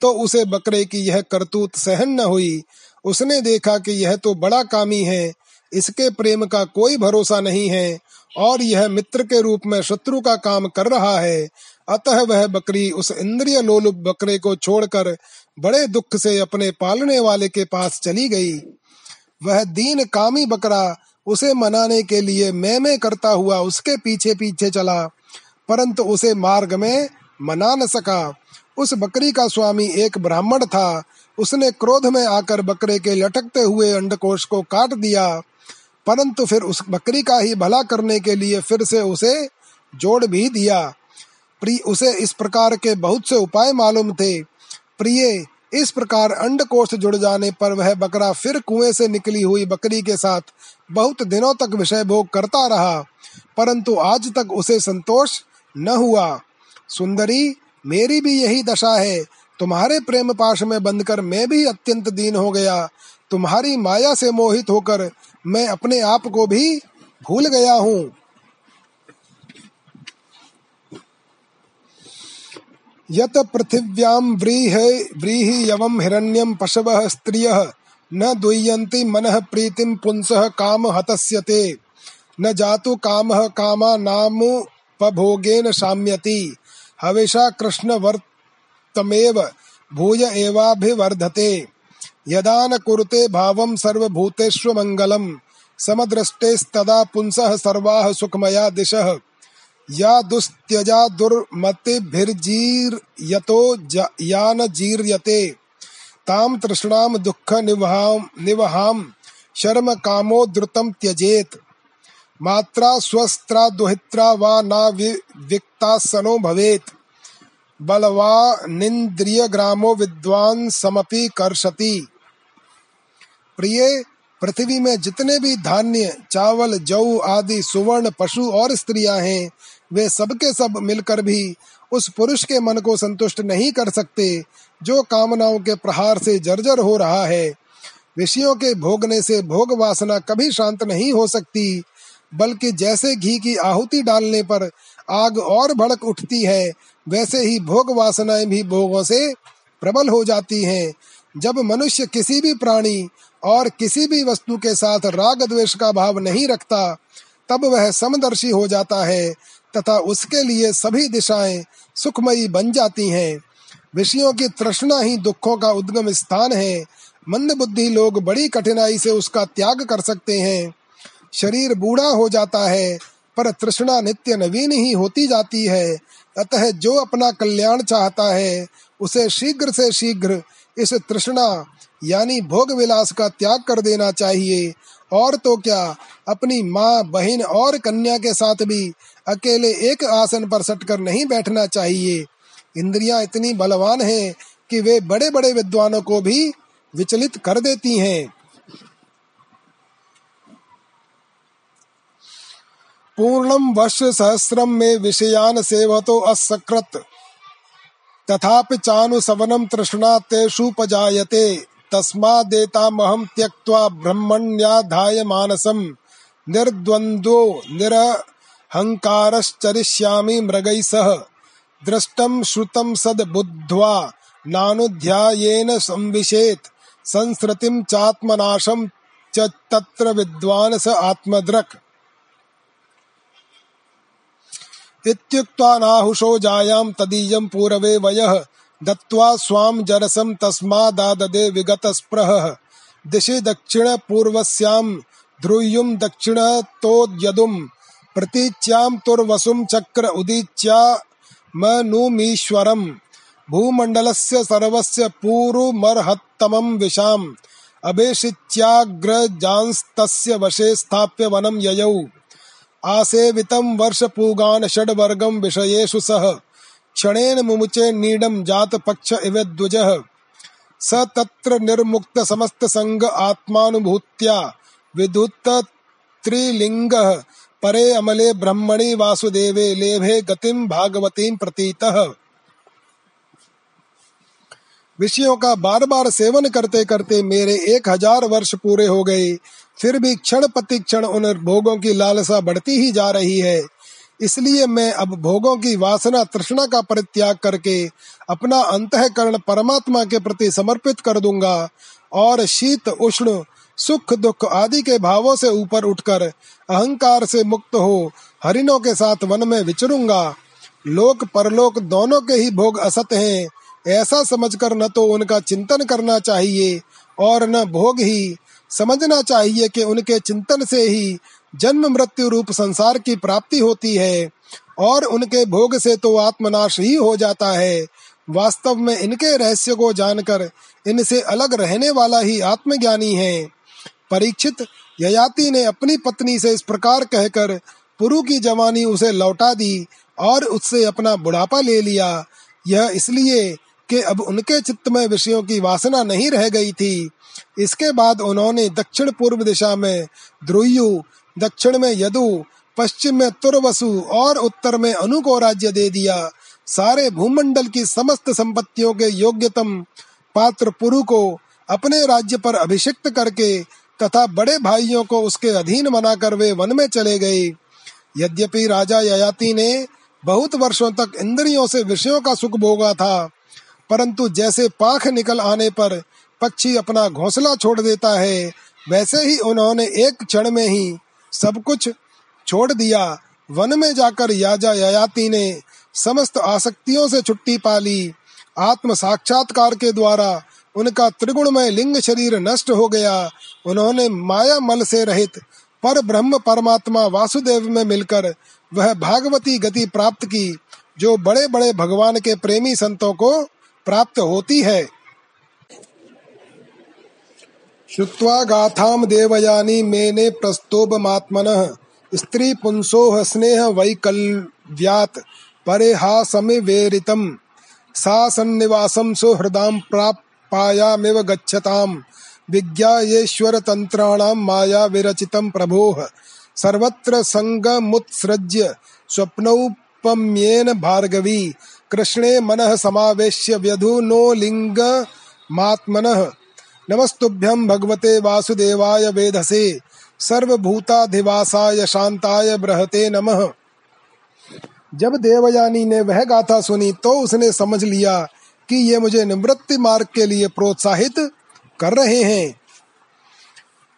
तो उसे बकरे की यह करतूत सहन न हुई। उसने देखा कि यह तो बड़ा कामी है, इसके प्रेम का कोई भरोसा नहीं है, और यह मित्र के रूप में शत्रु का काम कर रहा है। अतः वह बकरी उस इंद्रिय लोलुप बकरे को छोड़कर बड़े दुख से अपने पालने वाले के पास चली गई। वह दीन कामी बकरा उसे मनाने के लिए मैं मैं करता हुआ उसके पीछे पीछे चला, परंतु उसे मार्ग में मना न सका। उस बकरी का स्वामी एक ब्राह्मण था उसने क्रोध में आकर बकरे के लटकते हुए अंडकोश को काट दिया। परंतु फिर उस बकरी का ही भला करने के लिए फिर से उसे जोड़ भी दिया। प्रिय, उसे इस प्रकार के बहुत से उपाय मालूम थे। प्रिय, इस प्रकार अंडकोश जुड़ जाने पर वह बकरा फिर कुएँ से निकली हुई बकरी के साथ बहुत दिनों तक विषय भोग करता रहा, परंतु आज तक उसे संतोष न हुआ। सुंदरी, मेरी भी यही दशा है तुम्हारे प्रेम पाश में बंद कर मैं भी अत्यंत दीन हो गया। तुम्हारी माया से मोहित होकर मैं अपने आप को भी भूल गया हूँ। यत पृथिव्यां व्रीह, व्रीहि यवं हिरण्यं पशवः स्त्रियः, न दुह्यन्ति मनः प्रीतिं पुंसः काम हतस्यते। न जातु कामः कामा नाम पभोगेन शाम्यति। हविषा कृष्ण वर्तमेव भूय एवाभिवर्धते। यदा न कुरुते भावं सर्वभूतेष्वमङ्गलम् समदृष्टेस्तदा पुंसः सर्वाः सुखमया दिशः। या दुस्त्यजा दुर्मतिभिर्जीर्यतो या न जीर्यते। ताम तृष्णाम दुःख निवहाम निवहाम शर्म कामो द्रुतम त्यजेत। मात्रा स्वस्त्रा दुहित्रा वा ना विक्तासनो भवेत। बलवा निंद्रिय ग्रामो विद्वान समपि कर्षति। प्रिय, पृथ्वी में जितने भी धान्य, चावल, जौ आदि सुवर्ण पशु और स्त्रियाँ हैं, वे सबके सब मिलकर भी उस पुरुष के मन को संतुष्ट नहीं कर सकते, जो कामनाओं के प्रहार से जर्जर हो रहा है। विषयों के भोगने से भोग वासना कभी शांत नहीं हो सकती, बल्कि जैसे घी की आहुति डालने पर आग और भड़क उठती है वैसे ही भोग वासनाएँ भी भोगों से प्रबल हो जाती हैं। जब मनुष्य किसी भी प्राणी और किसी भी वस्तु के साथ राग द्वेष का भाव नहीं रखता, तब वह समदर्शी हो जाता है तथा उसके लिए सभी दिशाएँ सुखमयी बन जाती हैं। विषयों की तृष्णा ही दुखों का उद्गम स्थान है। मंद बुद्धि लोग बड़ी कठिनाई से उसका त्याग कर सकते हैं। शरीर बूढ़ा हो जाता है पर तृष्णा नित्य नवीन ही होती जाती है। अतः जो अपना कल्याण चाहता है, उसे शीघ्र से शीघ्र इस तृष्णा, यानी भोग विलास का त्याग कर देना चाहिए। और तो क्या, अपनी माँ, बहन और कन्या के साथ भी अकेले एक आसन पर सटकर नहीं बैठना चाहिए। इंद्रियाँ इतनी बलवान हैं कि वे बड़े बड़े विद्वानों को भी विचलित कर देती हैं। पूर्णम वर्ष सहस्रम में विषयान सेवतो असकृत तथापि चानुसवनम तृष्णा तेषुपजायते तस्मादेतामहं त्यक्त्वा ब्रह्मण्याधाय मानसं। निर्द्वन्द्वो निरहङ्कारश्चरिष्यामि मृगैः सह। दृष्टं श्रुतं सद् बुद्ध्वा नानुध्यायेन संविशेत्। संसृतिं चात्मनाशं च तत्र विद्वान् स आत्मदृक् इत्युक्त्वा नाहुषो जायां तदीयं पूरवे वयः, दत्त्वा स्वाम जरसं तस्मादाददे विगतस्पृहः। दिशि दक्षिणपूर्वस्यां ध्रुयुं दक्षिणतोद्यदुं प्रतीच्यां तुर्वसुं चक्र उदीच्यामनुमीश्वरम् भूमण्डलस्य सर्वस्य पूरुमर्हत्तमं विशाम्। अभेषिच्याग्रजांस्तस्य वशे स्थाप्य वनं ययौ। आसेवितं वर्षपूगान् षड्वर्गं विषयेषु सह क्षणेन मुमुचे नीडं जातपक्ष इव द्विजः। स तत्र निर्मुक्त समस्त संग आत्मानुभूत्या विद्युत परे अमले ब्रह्मणि वासुदेवे, लेभे गतिम भागवतीं प्रतीतः। विषयों का बार बार सेवन करते करते मेरे एक हज़ार वर्ष पूरे हो गए। फिर भी क्षण प्रति क्षण उन भोगों की लालसा बढ़ती ही जा रही है। इसलिए मैं अब भोगों की वासना तृष्णा का परित्याग करके अपना अंतकरण परमात्मा के प्रति समर्पित कर दूँगा और शीत, उष्ण, सुख, दुख आदि के भावों से ऊपर उठकर अहंकार से मुक्त हो हरिणों के साथ वन में विचरूँगा। लोक परलोक दोनों के ही भोग असत हैं। ऐसा समझकर न तो उनका चिंतन करना चाहिए और न भोग ही समझना चाहिए कि उनके चिंतन से ही जन्म, मृत्यु रूप संसार की प्राप्ति होती है और उनके भोग से तो आत्मनाश ही हो जाता है। वास्तव में इनके रहस्य को जानकर इनसे अलग रहने वाला ही आत्मज्ञानी है। परीक्षित ययाति ने अपनी पत्नी से इस प्रकार कहकर पुरु की जवानी उसे लौटा दी और उससे अपना बुढ़ापा ले लिया। यह इसलिए कि अब उनके चित्त में विषयों की वासना नहीं रह गई थी। इसके बाद उन्होंने दक्षिण पूर्व दिशा में ध्रुयु दक्षिण में यदु, पश्चिम में तुरवसु और उत्तर में अनु को राज्य दे दिया। सारे भूमंडल की समस्त संपत्तियों के योग्यतम पात्र पुरु को अपने राज्य पर अभिषिक्त करके तथा बड़े भाइयों को उसके अधीन बनाकर वे वन में चले गए। यद्यपि राजा ययाति ने बहुत वर्षों तक इंद्रियों से विषयों का सुख भोगा था परंतु जैसे पाख निकल आने पर पक्षी अपना घोंसला छोड़ देता है, वैसे ही उन्होंने एक क्षण में ही सब कुछ छोड़ दिया। वन में जाकर याजा ययाति ने समस्त आसक्तियों से छुट्टी पा ली। आत्म साक्षात्कार के द्वारा उनका त्रिगुणमय लिंग शरीर नष्ट हो गया। उन्होंने माया मल से रहित पर ब्रह्म परमात्मा वासुदेव में मिलकर वह भागवती गति प्राप्त की, जो बड़े बड़े भगवान के प्रेमी संतों को प्राप्त होती है। श्रुत्वा गाथाम देवयानी मेने प्रस्तोभमात्मनः। स्त्री पुंसोः स्नेह वैकल्व्यात् परे हा समिवेरितम् सा सन्निवासं सुहृदां प्रापायामिव गच्छताम्। विज्ञायेश्वर तंत्राणां माया विरचितं प्रभोः। सर्वत्र संगमुत्सृज्य स्वप्नौपम्येन भार्गवी। कृष्णे मनः समावेश्य व्यधुनो लिङ्गमात्मनः नमस्तुभ्यं भगवते वासुदेवाय वेधसे, सर्वभूताधिवासाय शांताय बृहते नमः। जब देवयानी ने वह गाथा सुनी तो उसने समझ लिया कि ये मुझे निवृत्ति मार्ग के लिए प्रोत्साहित कर रहे हैं।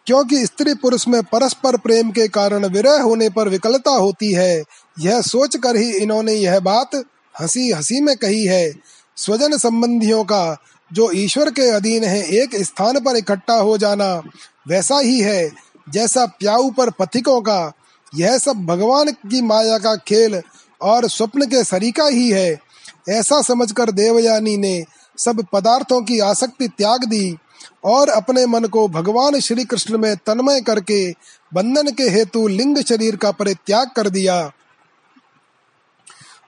क्योंकि स्त्री पुरुष में परस्पर प्रेम के कारण विरह होने पर विकलता होती है, यह सोचकर ही इन्होंने यह बात हँसी हँसी में कही है। स्वजन संबंधियों का, जो ईश्वर के अधीन है, एक स्थान पर इकट्ठा हो जाना वैसा ही है, जैसा प्याऊ पर पथिकों का। यह सब भगवान की माया का खेल और स्वप्न के सरीका ही है। ऐसा समझकर देवयानी ने सब पदार्थों की आसक्ति त्याग दी और अपने मन को भगवान श्री कृष्ण में तन्मय करके बंधन के हेतु लिंग शरीर का परित्याग कर दिया।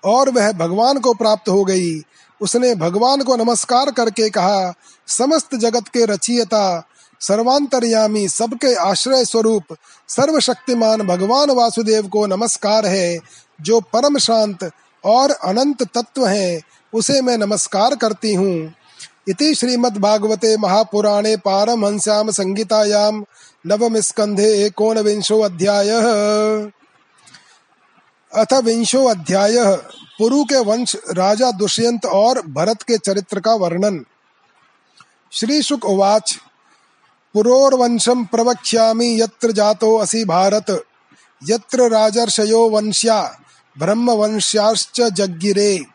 और वह भगवान को प्राप्त हो गई। उसने भगवान को नमस्कार करके कहा, समस्त जगत के रचियता, सर्वांतरयामी, सबके आश्रय स्वरूप, सर्वशक्तिमान भगवान वासुदेव को नमस्कार है, जो परम शांत और अनंत तत्व है, उसे मैं नमस्कार करती हूँ। इति श्रीमद्भागवते महापुराणे पारमहंस्याम संगीतायां नवम स्कंधे एकोनविंशो अध्याय। अथ विंशो अध्याय। पुरु के वंश राजा दुष्यंत और भरत के चरित्र का वर्णन। श्री शुक उवाच पुरोर्वंशम प्रवक्ष्यामि यत्र जातो असि भारत, यत्र राजर्षयो वंश्या, ब्रह्मवंश्याश्च जग्गिरे।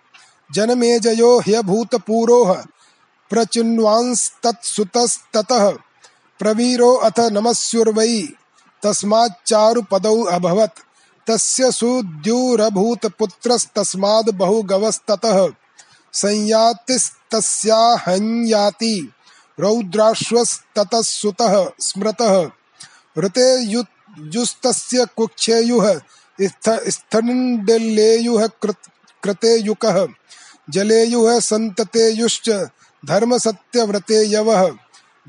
जनमेजयो ह्यभूतपूरोः प्रचिन्वांस्तत्सुतस्ततः प्रवीरो अथ नमस्युर्वै, तस्माच्चारुपदौ अभवत्। तस्य सुद्युरभूत पुत्रस्तस्माद् बहुगवस्ततः। संयातिस्तस्याहन्याति, रौद्राश्वस्ततः सुतः, स्मृतः। ऋते युस्तस्य कुक्षेयुः स्थण्डिलेयुः कृतेयुकः। जलेयुः सन्ततेयुश्च धर्म सत्यव्रते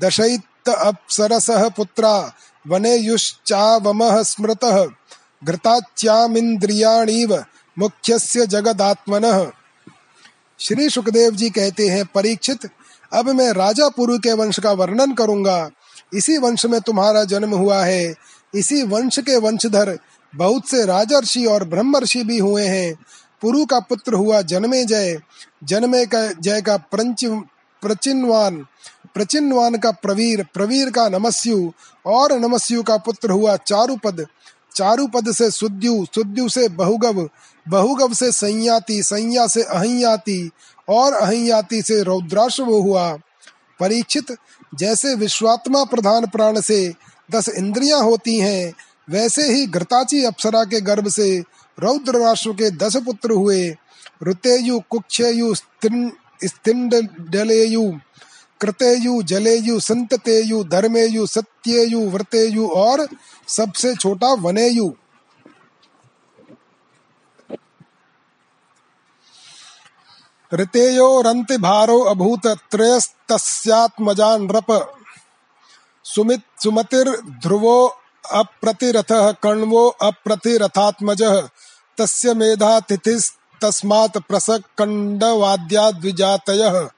दशैत अप्सरसः पुत्रा वने युश्चावमः स्मृतः। घृताच्यामिन्द्रियाणीव मुख्यस्य जगदात्मनः। श्री सुखदेव जी कहते हैं, परीक्षित, अब मैं राजा पुरु के वंश का वर्णन करूँगा। इसी वंश में तुम्हारा जन्म हुआ है। इसी वंश के वंशधर बहुत से राजर्षि और ब्रह्मर्षि भी हुए हैं। पुरु का पुत्र हुआ जन्मे जय। जन्मे का जय का प्रंच, प्रचिनवान। प्रचिनवान का प्रवीर प्रवीर का नमस्यु और नमस्यु का पुत्र हुआ चारुपद। चारुपद से सुद्यु सुद्यु से बहुगव बहुगव से संयाति, संया से अहियाति, और अहियाति से रौद्राश्व हुआ। परीक्षित, जैसे विश्वात्मा प्रधान प्राण से दस इंद्रियाँ होती हैं, वैसे ही घृताची अप्सरा के गर्भ से रौद्र राष्ट्र के दस पुत्र हुए। ऋतेयु, कुक्षेयु स्थिंडलेयु कृतेयु, जलेयु, संततेयु, धर्मेयु, सत्येयु, व्रतेयु और सबसे छोटा वनेयु ऋतेयो रंति भारो अभूत त्रयस्तस्यात्मजा नृप सुमित सुमतिर ध्रुवो अप्रतिरथ कण्वो अप्रतिरथात्मज। तस्य मेधा तिथिस्तस्मात् प्रसक कंडवाद्या द्विजातयः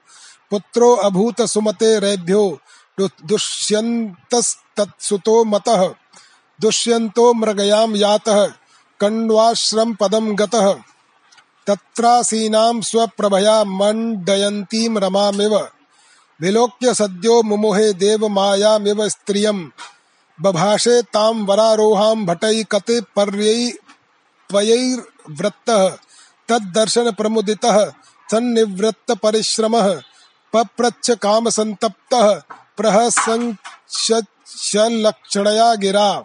पुत्रो अभूत सुमते रेभ्यो। दुष्यन्तस्तत्सुतो मतः। दुष्यन्तो मृगयां यातः कण्वाश्रम पदम गतः। तत्रासीनां स्वप्रभया मण्डयन्तीं रमामिव। विलोक्य सद्यो मुमुहे देवमायामिव स्त्रियं बभाषे तां वरारोहां भटैकते पर्यैर्वयैर्वृत्तः तद्दर्शन प्रमुदितः, सन्निवृत्त परिश्रमः। पप्रच्छ काम संतप्त प्रहसंक्षलक्षणया गिरा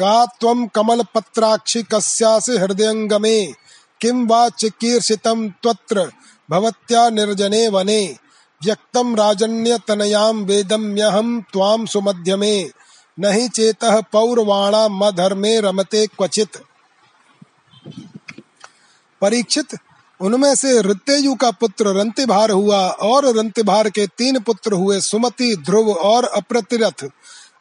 का त्वं कमलपत्राक्षि कस्यासि हृदयङ्गमे? किं वा चिकीर्षितं त्वत्र? भवत्या निर्जने वने। व्यक्तं राजन्यतनयां वेदम्यहं त्वां सुमध्यमे। न हि चेतः पौरवाणामधर्मे रमते क्वचित्। परीक्षित, उनमें से ऋत्ययु का पुत्र रंतिभार हुआ और रंतिभार के तीन पुत्र हुए सुमति, ध्रुव और अप्रतिरथ।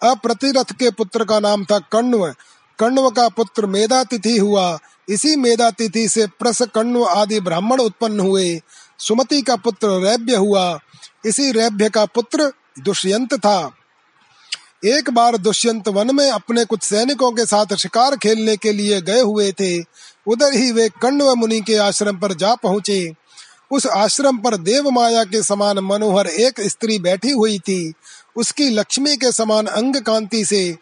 अप्रतिरथ के पुत्र का नाम था कण्व। कण्व का पुत्र मेधातिथि हुआ। इसी मेधातिथि से प्रस कण्व आदि ब्राह्मण उत्पन्न हुए। सुमति का पुत्र रैभ्य हुआ। इसी रैभ्य का पुत्र दुष्यंत था। एक बार दुष्यंत वन में अपने कुछ सैनिकों के साथ शिकार खेलने के लिए गए हुए थे। उधर ही वे कण्व मुनि के आश्रम पर जा पहुँचे। उस आश्रम पर देव माया के समान मनोहर एक स्त्री बैठी हुई थी। उसकी लक्ष्मी के समान अंग कांति से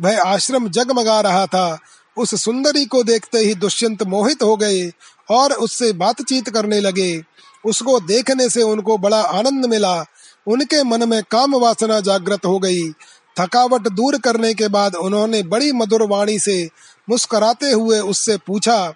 वह आश्रम जगमगा रहा था। उस सुंदरी को देखते ही दुष्यंत मोहित हो गए और उससे बातचीत करने लगे। उसको देखने से उनको बड़ा आनंद मिला। उनके मन में काम वासना जागृत हो गई। थकावट दूर करने के बाद उन्होंने बड़ी मधुर वाणी से मुस्कुराते हुए उससे पूछा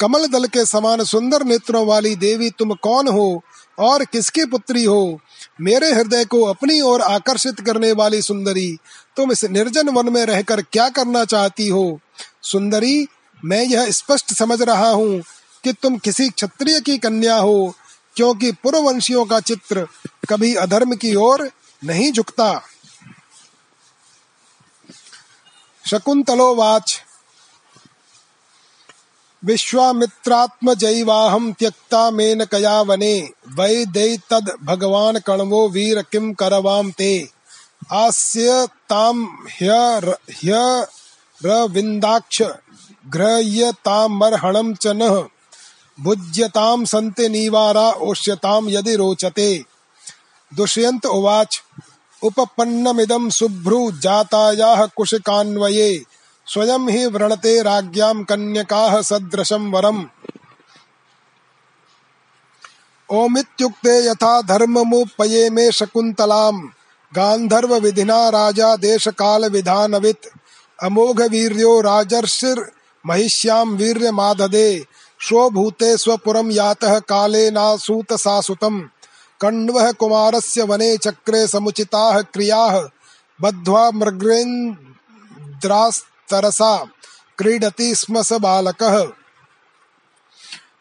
कमल दल के समान सुंदर नेत्रों वाली देवी तुम कौन हो और किसकी पुत्री हो? मेरे हृदय को अपनी ओर आकर्षित करने वाली सुंदरी, तुम इस निर्जन वन में रहकर क्या करना चाहती हो? सुंदरी, मैं यह स्पष्ट समझ रहा हूँ कि तुम किसी क्षत्रिय की कन्या हो, क्योंकि पूर्ववंशियों का चित्र कभी अधर्म की ओर नहीं झुकता। शकुंतलोवाच। विश्वामित्रात्मजैवाहं त्यक्ता मेन कया वने वै तद भगवान कण्वो वीर किं करवाम ते। आस्य ताम ह्यरविन्दाक्ष घ्रह्यतामर्हणं च नः। भुज्यतां सन्ते निवारा, ओष्यतां यदि रोचते। दुष्यंत उवाच, उपपन्नमिदं शुभ्रु जातायाः कुशिकान्वये। स्वयं ही व्रणते राज्ञां कन्यकाः सदृशं वरम्। ओमित्युक्ते यथा धर्ममुपये मे शकुन्तलां गान्धर्व विधिना राजा देश काल विधानवित् अमोघ वीर्यो राजर्षिर् महिष्यां वीर्य माददे स्वभूते स्वपुरं यातः काले नासूत सासुतम्। कण्वः कुमारस्य वने चक्रे समुचिताः क्रियाः। बद्ध्वा मृगेन्द्रास् तरसा, क्रीडती स्म स बालक।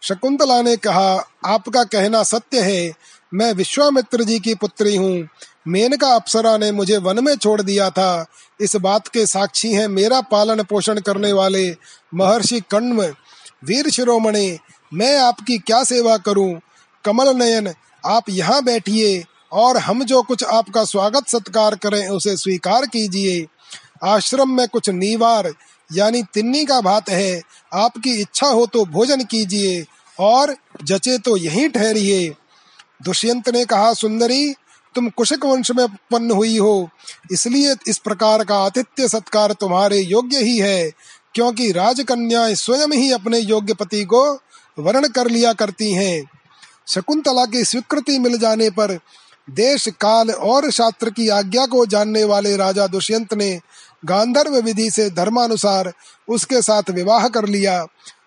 शकुंतला ने कहा, आपका कहना सत्य है, मैं विश्वामित्र जी की पुत्री हूँ। मेनका अप्सरा ने मुझे वन में छोड़ दिया था। इस बात के साक्षी हैं मेरा पालन पोषण करने वाले महर्षि कण्व। वीर शिरोमणि, मैं आपकी क्या सेवा करूँ? कमल नयन, आप यहाँ बैठिए, और हम जो कुछ आपका स्वागत सत्कार करें उसे स्वीकार कीजिए। आश्रम में कुछ नीवार, यानी तिन्नी का भात है। आपकी इच्छा हो तो भोजन कीजिए, और जचे तो यहीं ठहरिए। दुष्यंत ने कहा, सुंदरी, तुम कुशक वंश में उत्पन्न हुई हो। इसलिए इस प्रकार का आतिथ्य सत्कार तुम्हारे योग्य ही है, क्योंकि राजकन्याएँ स्वयं ही अपने योग्य पति को वर्ण कर लिया करती हैं। शकुंतला की स्वीकृति मिल जाने पर देश, काल और शास्त्र की आज्ञा को जानने वाले राजा दुष्यंत ने गांधर्व विधि से धर्मानुसार उसके साथ विवाह कर लिया।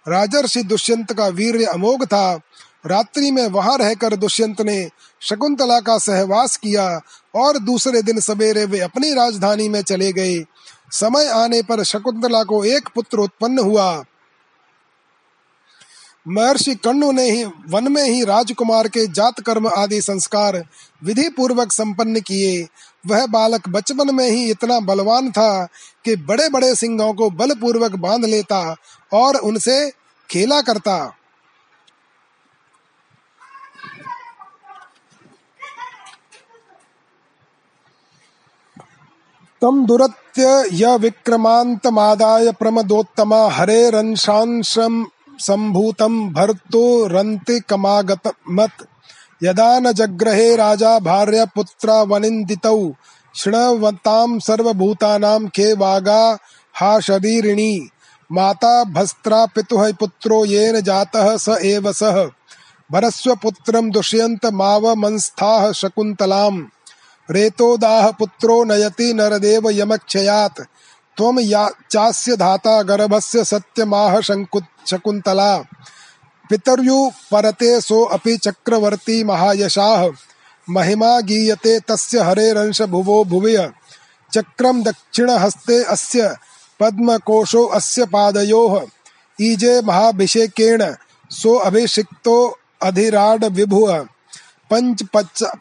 राजर्षि दुष्यंत का वीर अमोघ था। रात्रि में वहाँ रहकर दुष्यंत ने शकुंतला का सहवास किया और दूसरे दिन सवेरे वे अपनी राजधानी में चले गए। समय आने पर शकुंतला को एक पुत्र उत्पन्न हुआ। महर्षि कण्व ने ही वन में ही राजकुमार के जात कर्म आदि संस्कार विधि पूर्वक संपन्न किए। वह बालक बचपन में ही इतना बलवान था कि बड़े बड़े सिंहों को बलपूर्वक बाँध लेता और उनसे खेला करता। तम दुरत्य य विक्रमांतमादाय प्रमदोत्तमा हरे हरेरंशांशम सम्भूतं भर्तुरन्तिकमागतमत् यदा न जग्रहे राजा भार्य पुत्र वनिन्दितौ, शृण्वतां सर्वभूतानां के वागा हा शरीरिणी। माता भस्त्रा पितुः पुत्रो येन जातः स एव सः। भरस्व पुत्रं दुष्यन्त मावमंस्थाः शकुन्तलाम्। रेतोदाह पुत्रो नयति नरदेव यमक्षयात्। त्वम या चास्य धाता गर्भस्य सत्यमाह शकुंतला पितर्यु परते सो अपि चक्रवर्ती महायशाह महिमा गीयते तस्य हरेरंश भुवो भुवय। चक्रम दक्षिण हस्ते अस्य पद्मकोशो अस्य पादयोः। ईजे महाभिषेकेण सो अभिषिक्तो अधिराड विभुः पंच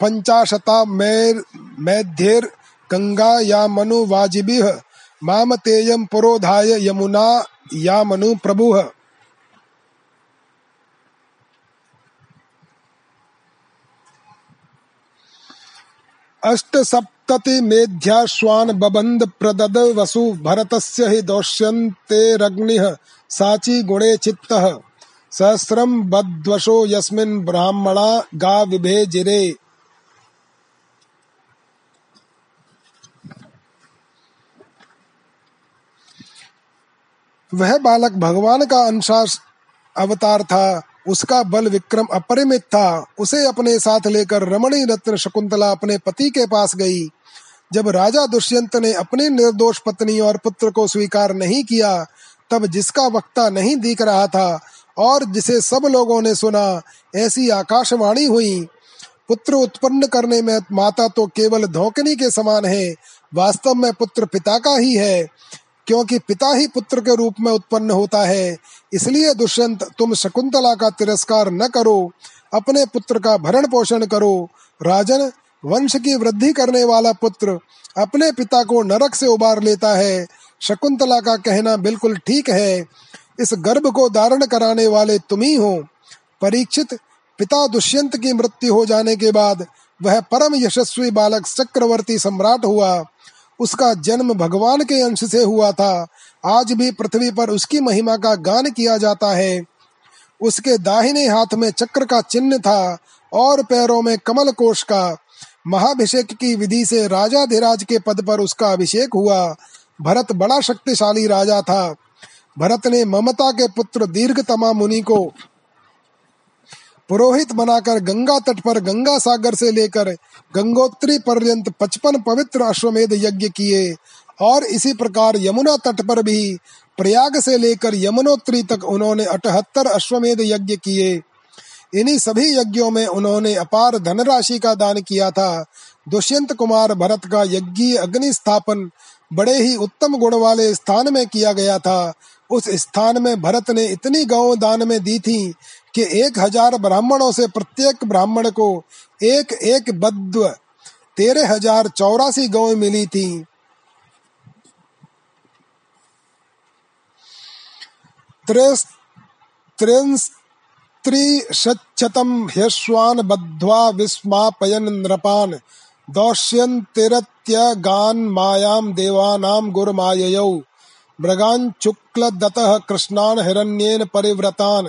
पंचाशता मैर मैध्येर गंगा या मनु वाजिबिह मामतेयं पुरोधाय यमुना यामनु प्रभुः। अष्टसप्तति मेध्याश्वान बबंद प्रदद वसु भरतस्य हि दौष्यन्तेरग्निः साची गुणे चित्तः। सहस्रम बद्वशो यस्मिन् ब्राह्मणा गा विभेजिरे। वह बालक भगवान का अंशास अवतार था, उसका बल विक्रम अपरिमित था। उसे अपने साथ लेकर रमणी रत्न शकुंतला अपने पति के पास गई। जब राजा दुष्यंत ने अपनी निर्दोष पत्नी और पुत्र को स्वीकार नहीं किया, तब जिसका वक्ता नहीं दिख रहा था और जिसे सब लोगों ने सुना, ऐसी आकाशवाणी हुई। पुत्र उत्पन्न करने में माता तो केवल धोकनी के समान है, वास्तव में पुत्र पिता का ही है। क्योंकि पिता ही पुत्र के रूप में उत्पन्न होता है, इसलिए दुष्यंत, तुम शकुंतला का तिरस्कार न करो, अपने पुत्र का भरण पोषण करो। राजन, वंश की वृद्धि करने वाला पुत्र अपने पिता को नरक से उबार लेता है। शकुंतला का कहना बिल्कुल ठीक है। इस गर्भ को धारण कराने वाले तुम ही हो। परीक्षित, पिता दुष्यंत की मृत्यु हो जाने के बाद वह परम यशस्वी बालक चक्रवर्ती सम्राट हुआ। उसका जन्म भगवान के अंश से हुआ था। आज भी पृथ्वी पर उसकी महिमा का गान किया जाता है। उसके दाहिने हाथ में चक्र का चिन्ह था और पैरों में कमल कोश का। महाभिषेक की विधि से राजा धीराज के पद पर उसका अभिषेक हुआ। भरत बड़ा शक्तिशाली राजा था। भरत ने ममता के पुत्र दीर्घतमा मुनि को पुरोहित बनाकर गंगा तट पर गंगा सागर से लेकर गंगोत्री पर्यंत पचपन पवित्र अश्वमेध यज्ञ किए। और इसी प्रकार यमुना तट पर भी प्रयाग से लेकर यमुनोत्री तक उन्होंने अठहत्तर अश्वमेध यज्ञ किए। इन्हीं सभी यज्ञों में उन्होंने अपार धनराशि का दान किया था। दुष्यंत कुमार भरत का यज्ञ अग्नि स्थापन बड़े ही उत्तम गुण वाले स्थान में किया गया था। उस स्थान में भरत ने इतनी गौ दान में दी थी कि एक हज़ार ब्राह्मणों से प्रत्येक ब्राह्मण को एक एक बद्व तेरह हज़ार चौरासी गौ मिली थी। त्रिशतम ह्यश्वान बद्ध्वा विस्मापयन नृपान दौष्यन्तिरत्य गान मायाम देवानाम गुरमाययौ। मृगान शुक्ल दतः कृष्णान हिरण्येन परिव्रतान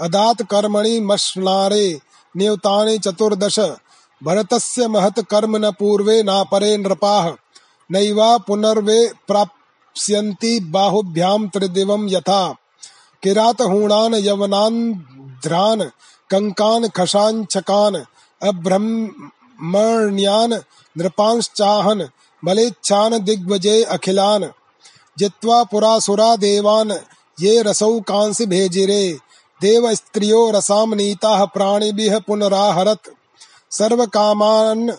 अदात कर्मणि मश्नारे नियुतानि चतुर्दश। भरतस्य महत कर्म न पूर्वे न परे नृपाः। नैवा पुनर्वे प्राप्स्यन्ति बाहुभ्याम त्रिदिवम यथा। किरातहूणान कंकान खशान चकान अब्रह्मण्यान, नृपांश्चाहन, बलेच्छान दिग्वजे अखिलान। जित्वा पुरासुरा देवान ये रसौ कांसी भेजिरे। देव स्त्रियो रसाम नीता प्राणिभिः पुनराहरत। सर्व कामान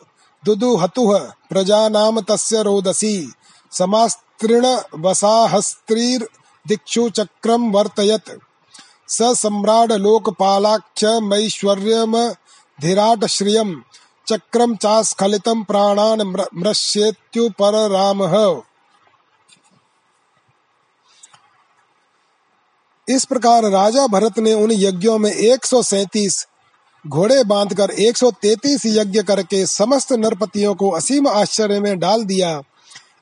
दुदुहतुः प्रजानाम तस्य रोदसी। समास्त्रीण वसाहस्त्रीर दिक्षु चक्रम वर्तयत। स सम्राट लोकपालाख्य मैश्वर्यम धीराट श्रियम चक्रम चास्खलितम प्राणान मृष्येत्युपर रामः इस प्रकार राजा भरत ने उन यज्ञों में एक घोड़े बांधकर 133 यज्ञ करके समस्त नरपतियों को असीम आश्चर्य में डाल दिया।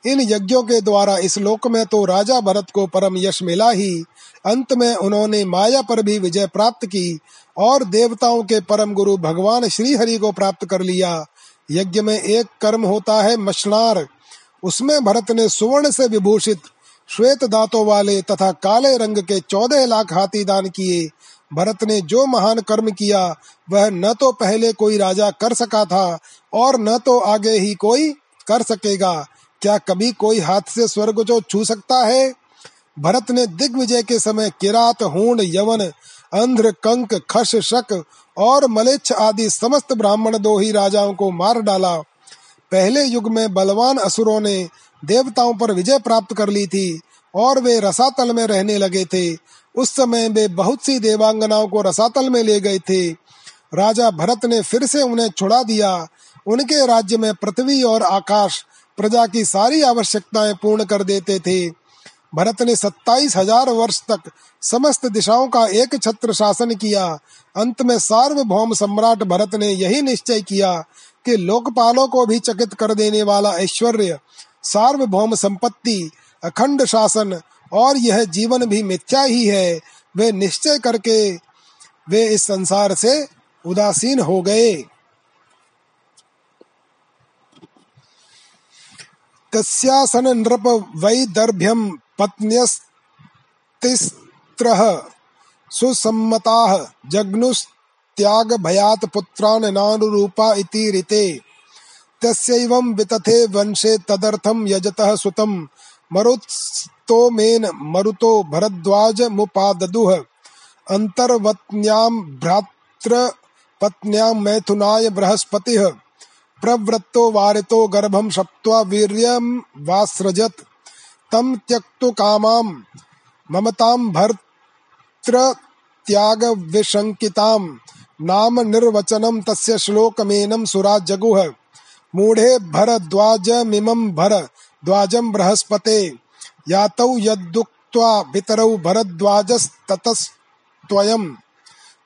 इन यज्ञों के द्वारा इस लोक में तो राजा भरत को परम यश मिला ही। अंत में उन्होंने माया पर भी विजय प्राप्त की और देवताओं के परम गुरु भगवान श्री हरि को प्राप्त कर लिया। यज्ञ में एक कर्म होता है मशनार उसमें भरत ने सुवर्ण से विभूषित श्वेत दांतों वाले तथा काले रंग के चौदह लाख हाथी दान किए। भरत ने जो महान कर्म किया, वह न तो पहले कोई राजा कर सका था, और न तो आगे ही कोई कर सकेगा। क्या कभी कोई हाथ से स्वर्ग जो छू सकता है? भरत ने दिग्विजय के समय किरात हूण यवन, अंध्र, कंक खश शक और मलेच्छ आदि समस्त ब्राह्मण दो ही राजाओं को मार डाला। पहले युग में बलवान असुरों ने देवताओं पर विजय प्राप्त कर ली थी और वे रसातल में रहने लगे थे। उस समय वे बहुत सी देवांगनाओं को रसातल में ले गए थे। राजा भरत ने फिर से उन्हें छुड़ा दिया। उनके राज्य में पृथ्वी और आकाश प्रजा की सारी आवश्यकताएँ पूर्ण कर देते थे। भरत ने सत्ताईस हज़ार वर्ष तक समस्त दिशाओं का एक छत्र शासन किया। अंत में सार्वभौम सम्राट भरत ने यही निश्चय किया कि लोकपालों को भी चकित कर देने वाला ऐश्वर्य सार्वभौम संपत्ति अखंड शासन, और यह जीवन भी मिथ्या ही है। वे निश्चय करके वे इस संसार से उदासीन हो गए। तस्यासन नृप वैदर्भ्यम पत्न्यस्तिस्त्रः, सुसम्मताः जग्नुस्त्यागभयात् पुत्रान् नानुरूपा इति ऋते तस्यैवं वितथे वंशे तदर्थं यजतः सुतं मरुत्स्तोमेन मरुतो भरद्वाज भरद्वाजमुपाददुः। अन्तर्वत्न्यां भ्रातृपत्न्यां मैथुनाय बृहस्पतिः। प्रवृत्तो वारितो गर्भं शप्त्वा वीर्यं वासृजत् तं त्यक्तु कामां, ममतां भर्तृत्यागविशङ्कितां। नाम निर्वचनं तस्य श्लोकमेनं सुरा जगुः मूढे भरद्वाजमिमं भरद्वाजं बृहस्पते। यातौ यद्दुक्त्वा पितरौ भरद्वाजस्ततस्त्वयं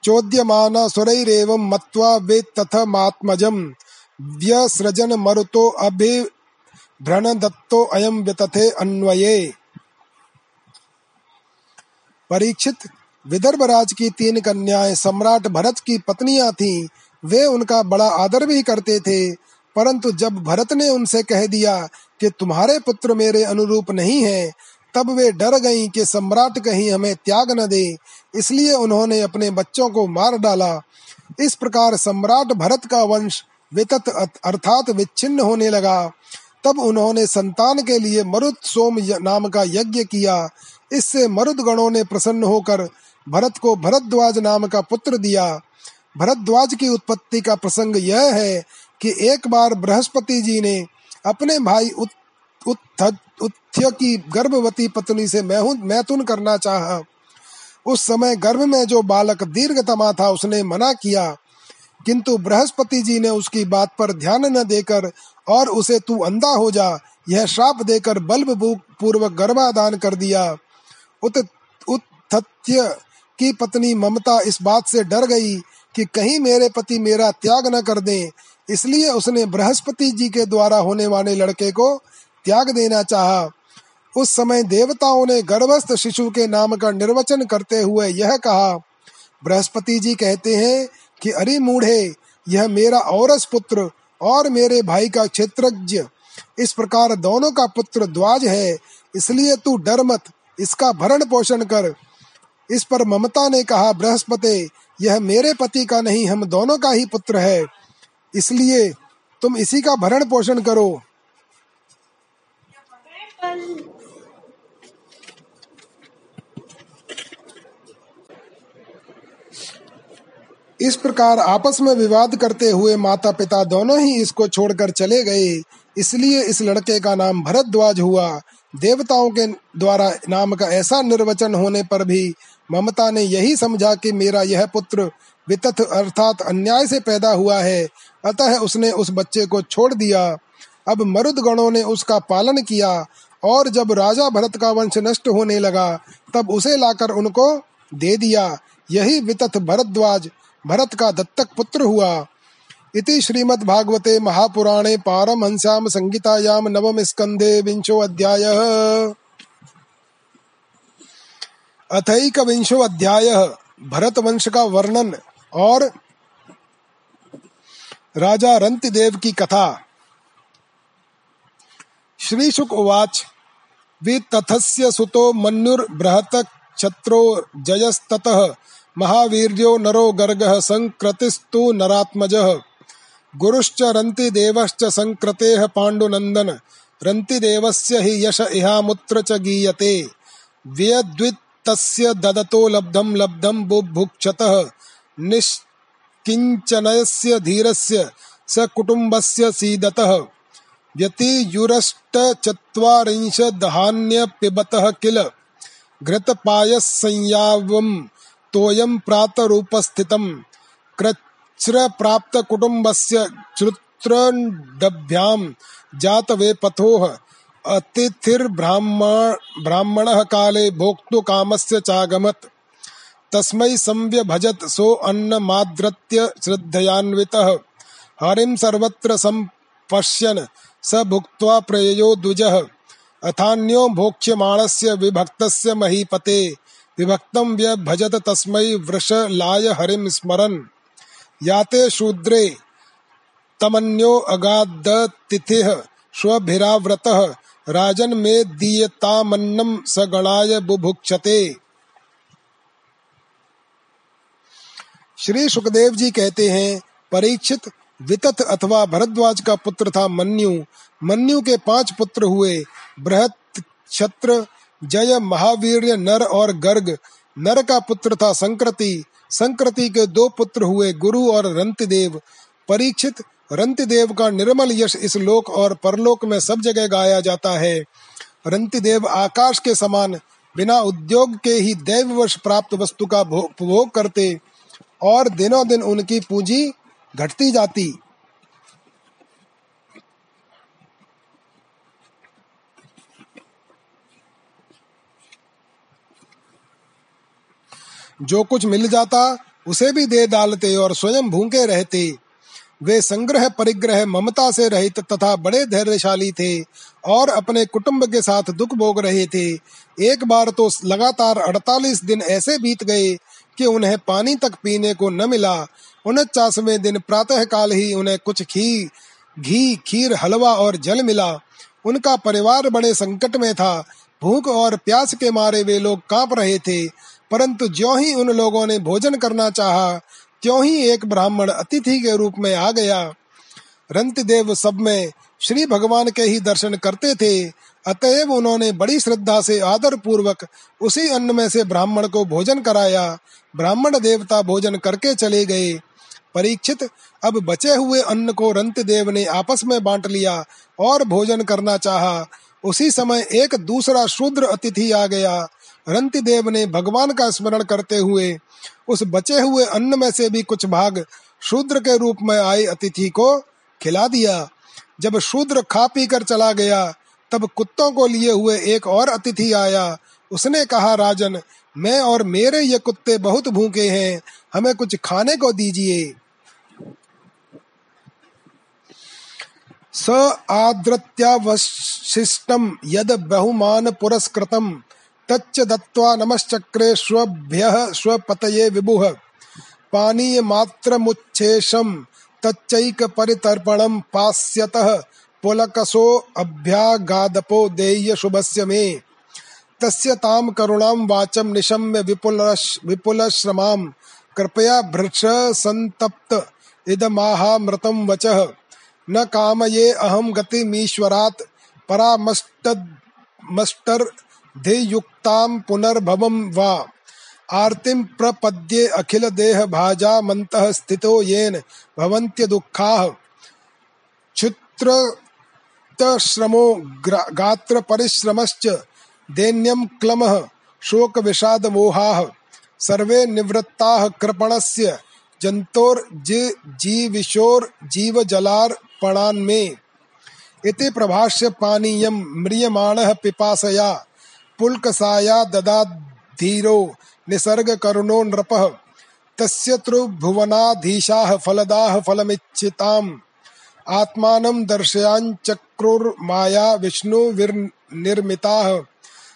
चोद्यमान सुरैरेवं मत्वा वेत्तथमात्मजम् व्यसृजन मरुतो अभिभ्रण दत्तो अयम वितथे अन्वये। परीक्षित, विदर्भ राज की तीन कन्याएँ सम्राट भरत की पत्नियाँ थीं, वे उनका बड़ा आदर भी करते थे। परंतु जब भरत ने उनसे कह दिया कि तुम्हारे पुत्र मेरे अनुरूप नहीं है, तब वे डर गईं कि सम्राट कहीं हमें त्याग न दे, इसलिए उन्होंने अपने बच्चों को मार डाला। इस प्रकार सम्राट भरत का वंश वितत अर्थात विच्छिन्न होने लगा। तब उन्होंने संतान के लिए मरुद सोम नाम का यज्ञ किया। इससे मरुद गणों ने प्रसन्न होकर भरत को भरद्वाज नाम का पुत्र दिया। भरद्वाज की उत्पत्ति का प्रसंग यह है कि एक बार बृहस्पति जी ने अपने भाई उत्थ्य की गर्भवती पत्नी से मैथुन करना चाहा। उस समय गर्भ में जो बालक दीर्घतमा था, उसने मना किया। किंतु बृहस्पति जी ने उसकी बात पर ध्यान न देकर और उसे तू अंधा हो जा, यह श्राप देकर बल्ब पूर्वक गर्भाधान कर दिया। उत की पत्नी ममता इस बात से डर गई कि कहीं मेरे पति मेरा त्याग न कर दें इसलिए उसने बृहस्पति जी के द्वारा होने वाले लड़के को त्याग देना चाहा। उस समय देवताओं ने गर्भस्थ शिशु के नाम का निर्वचन करते हुए यह कहा, बृहस्पति जी कहते हैं कि, अरे मूढ़े, यह मेरा औरस पुत्र और मेरे भाई का क्षेत्रज्ञ। इस प्रकार दोनों का पुत्र द्वाज है, इसलिए तू डर मत, इसका भरण पोषण कर। इस पर ममता ने कहा, बृहस्पति, यह मेरे पति का नहीं, हम दोनों का ही पुत्र है। इसलिए तुम इसी का भरण पोषण करो। इस प्रकार आपस में विवाद करते हुए माता पिता दोनों ही इसको छोड़कर चले गए। इसलिए इस लड़के का नाम भरद्वाज हुआ। देवताओं के द्वारा नाम का ऐसा निर्वचन होने पर भी ममता ने यही समझा कि मेरा यह पुत्र वितथ अर्थात अन्याय से पैदा हुआ है। अतः उसने उस बच्चे को छोड़ दिया। अब मरुद गणों ने उसका पालन किया और जब राजा भरत का वंश नष्ट होने लगा, तब उसे लाकर उनको दे दिया। यही वितथ भरद्वाज, भरत का दत्तक पुत्र हुआ। इति श्रीमद् भागवते महापुराणे पारमहंस्याम संगीतायाम नवम स्कंदे विंशो अध्याय अथैक विंशो अध्याय भरत वंश का वर्णन। और राजा रंतिदेव की कथा। श्री शुक उवाच वितथस्य सुतो मन्युर्बृहत क्षत्रो जयस्ततः, महावीर्यो नरो गर्गः संक्रतिस्तु नरात्मजः। गुरुश्च रन्तिदेवश्च संक्रतेः पाण्डुनन्दन रन्तिदेवस्य हि यश इहामुत्र च गीयते। व्यद्वित्तस्य ददतो लब्धं लब्धं बुभुक्षतः निष्किञ्चनस्य धीरस्य स कुटुम्बस्य सीदतः व्यतियुरष्टचत्वारिंशदहान्यपिबतः किल? घृतपायसंयावम् तोयं प्रातरूपस्थितं। कृच्छ्रप्राप्तकुटुम्बस्य श्रुत्रण्डभ्यां जातवेपथोः अतिथिर्ब्राह्मणः काले भोक्तुकामस्य चागमत्। तस्मै संव्यभजत सो अन्नमाद्रत्य श्रद्धयान्वितः। हरिं सर्वत्र सम्पश्यन् स भुक्त्वा प्रययो द्विजः। अथान्यो भोक्ष्यमाणस्य विभक्तस्य महीपते। विभक्तं व्यभजत तस्मै वृषलाय हरिं स्मरन्। याते शूद्रे, तमन्यो अगादतिथिः स्वभिराव्रतः। राजन मे दीयतामन्नं स गणाय बुभुक्षते। श्री सुखदेव जी कहते हैं, परीक्षित, वितत अथवा भरद्वाज का पुत्र था मन्यु। मन्यु के पाँच पुत्र हुए, बृहत छत्र जय, महावीर, नर और गर्ग। नर का पुत्र था संकृति संकृति के दो पुत्र हुए गुरु और रंतिदेव। परीक्षित, रंतिदेव का निर्मल यश इस लोक और परलोक में सब जगह गाया जाता है। रंतिदेव आकाश के समान, बिना उद्योग के ही दैववश प्राप्त वस्तु का उपभोग करते। और दिनों दिन उनकी पूंजी घटती जाती। जो कुछ मिल जाता, उसे भी दे डालते और स्वयं भूखे रहते। वे संग्रह परिग्रह ममता से रहित तथा बड़े धैर्यशाली थे और अपने कुटुंब के साथ दुख भोग रहे थे। एक बार तो लगातार 48 दिन ऐसे बीत गए कि उन्हें पानी तक पीने को न मिला। उनचासवें दिन प्रातः काल ही उन्हें कुछ घी घी, खीर, हलवा और जल मिला। उनका परिवार बड़े संकट में था। भूख और प्यास के मारे वे लोग काँप रहे थे। परंतु ज्यो ही उन लोगों ने भोजन करना चाहा, त्यों ही एक ब्राह्मण अतिथि के रूप में आ गया। रंत देव सब में श्री भगवान के ही दर्शन करते थे। अतएव उन्होंने बड़ी श्रद्धा से आदर पूर्वक उसी अन्न में से ब्राह्मण को भोजन कराया। ब्राह्मण देवता भोजन करके चले गए। परीक्षित अब बचे हुए अन्न को रंत देव ने आपस में बांट लिया और भोजन करना चाहा। उसी समय एक दूसरा शूद्र अतिथि आ गया। रंति देव ने भगवान का स्मरण करते हुए उस बचे हुए अन्न में से भी कुछ भाग शूद्र के रूप में आए अतिथि को खिला दिया। जब शूद्र खा पी कर चला गया तब कुत्तों को लिए हुए एक और अतिथि आया। उसने कहा, राजन, मैं और मेरे ये कुत्ते बहुत भूखे हैं, हमें कुछ खाने को दीजिए। स आद्रत्यावशिष्टम यद बहुमान पुरस्कृतम, तच्च दत्त्वा नमश्चक्रे स्वभ्यः स्वपतये विभुः। तच्चैक परितर्पणं पास्यतः पुलकसो अभ्यागादपो देय्य शुभस्य मे। तस्य ताम करुणां वाचं निशम्य विपुल विपुलश्रमां। कृपया भृक्ष संतप्त इदमाहामृतं वचः। न कामये अहं गतिमीश्वरात् परामष्टद मस्टर ध्येयुक्तां पुनर्भवं वा। आर्तिं प्रपद्ये अखिल देह भाजा मंतः स्थितो येन भवन्त्य दुःखाः क्षुत्रतश्रमो गात्र परिश्रमश्च, दैन्यं क्लमः शोक विषाद मोहाः सर्वे निवृत्ताः कृपणस्य जन्तोर्जीविशोर जीव जलार्पणान्मे इति प्रभाष्य पानीयं म्रियमाणः पिपासया, पुल्कसाया ददाधीरो निसर्ग करुणो नृपः। तस्य त्रिभुवनाधीशाः फलदाः फलमिच्छिताम्। आत्मानं दर्शयाञ्चक्रुर्माया विष्णुविर्निर्मिताः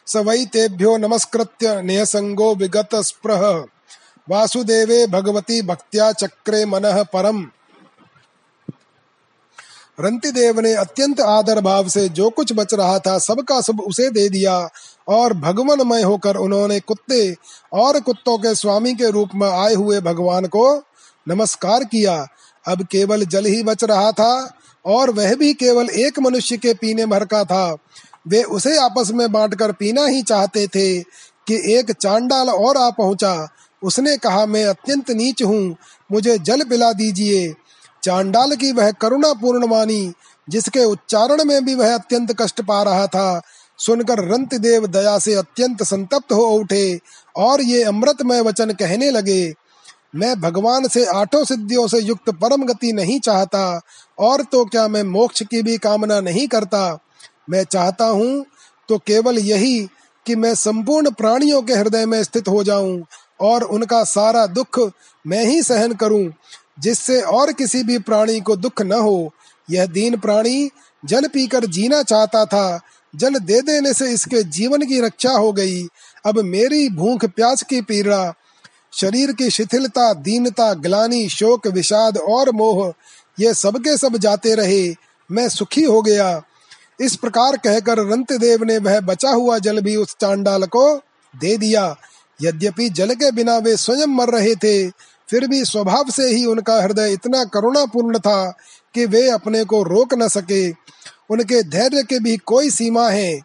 स वै तेभ्यो नमस्कृत्य नियसङ्गो विगतस्पृह वासुदेवे भगवती भक्त्या चक्रे मनः परम्। रंती देव ने अत्यंत आदर भाव से जो कुछ बच रहा था, सबका सब उसे दे दिया और भगवानमय होकर उन्होंने कुत्ते और कुत्तों के स्वामी के रूप में आए हुए भगवान को नमस्कार किया। अब केवल जल ही बच रहा था और वह भी केवल एक मनुष्य के पीने भर का था। वे उसे आपस में बांटकर पीना ही चाहते थे कि एक चांडाल और आ पहुँचा। उसने कहा, मैं अत्यंत नीच हूँ, मुझे जल पिला दीजिए। चांडाल की वह करुणा पूर्ण वाणी, जिसके उच्चारण में भी वह अत्यंत कष्ट पा रहा था, सुनकर रंत देव दया से अत्यंत संतप्त हो उठे और ये अमृतमय वचन कहने लगे मैं भगवान से आठों सिद्धियों से युक्त परम गति नहीं चाहता, और तो क्या मैं मोक्ष की भी कामना नहीं करता? मैं चाहता हूँ तो केवल यही कि मैं संपूर्ण प्राणियों के हृदय में स्थित हो जाऊँ, और उनका सारा दुख मैं ही सहन करूँ, जिससे और किसी भी प्राणी को दुख न हो। यह दीन प्राणी जल पीकर जीना चाहता था, जल दे देने से इसके जीवन की रक्षा हो गई। अब मेरी भूख प्यास की पीड़ा शरीर की शिथिलता, दीनता, ग्लानी, शोक, विषाद और मोह, ये सबके सब जाते रहे। मैं सुखी हो गया। इस प्रकार कहकर रंत देव ने वह बचा हुआ जल भी उस चांडाल को दे दिया। यद्यपि जल के बिना वे स्वयं मर रहे थे, फिर भी स्वभाव से ही उनका हृदय इतना करुणापूर्ण था कि वे अपने को रोक न सके। उनके धैर्य के भी कोई सीमा है।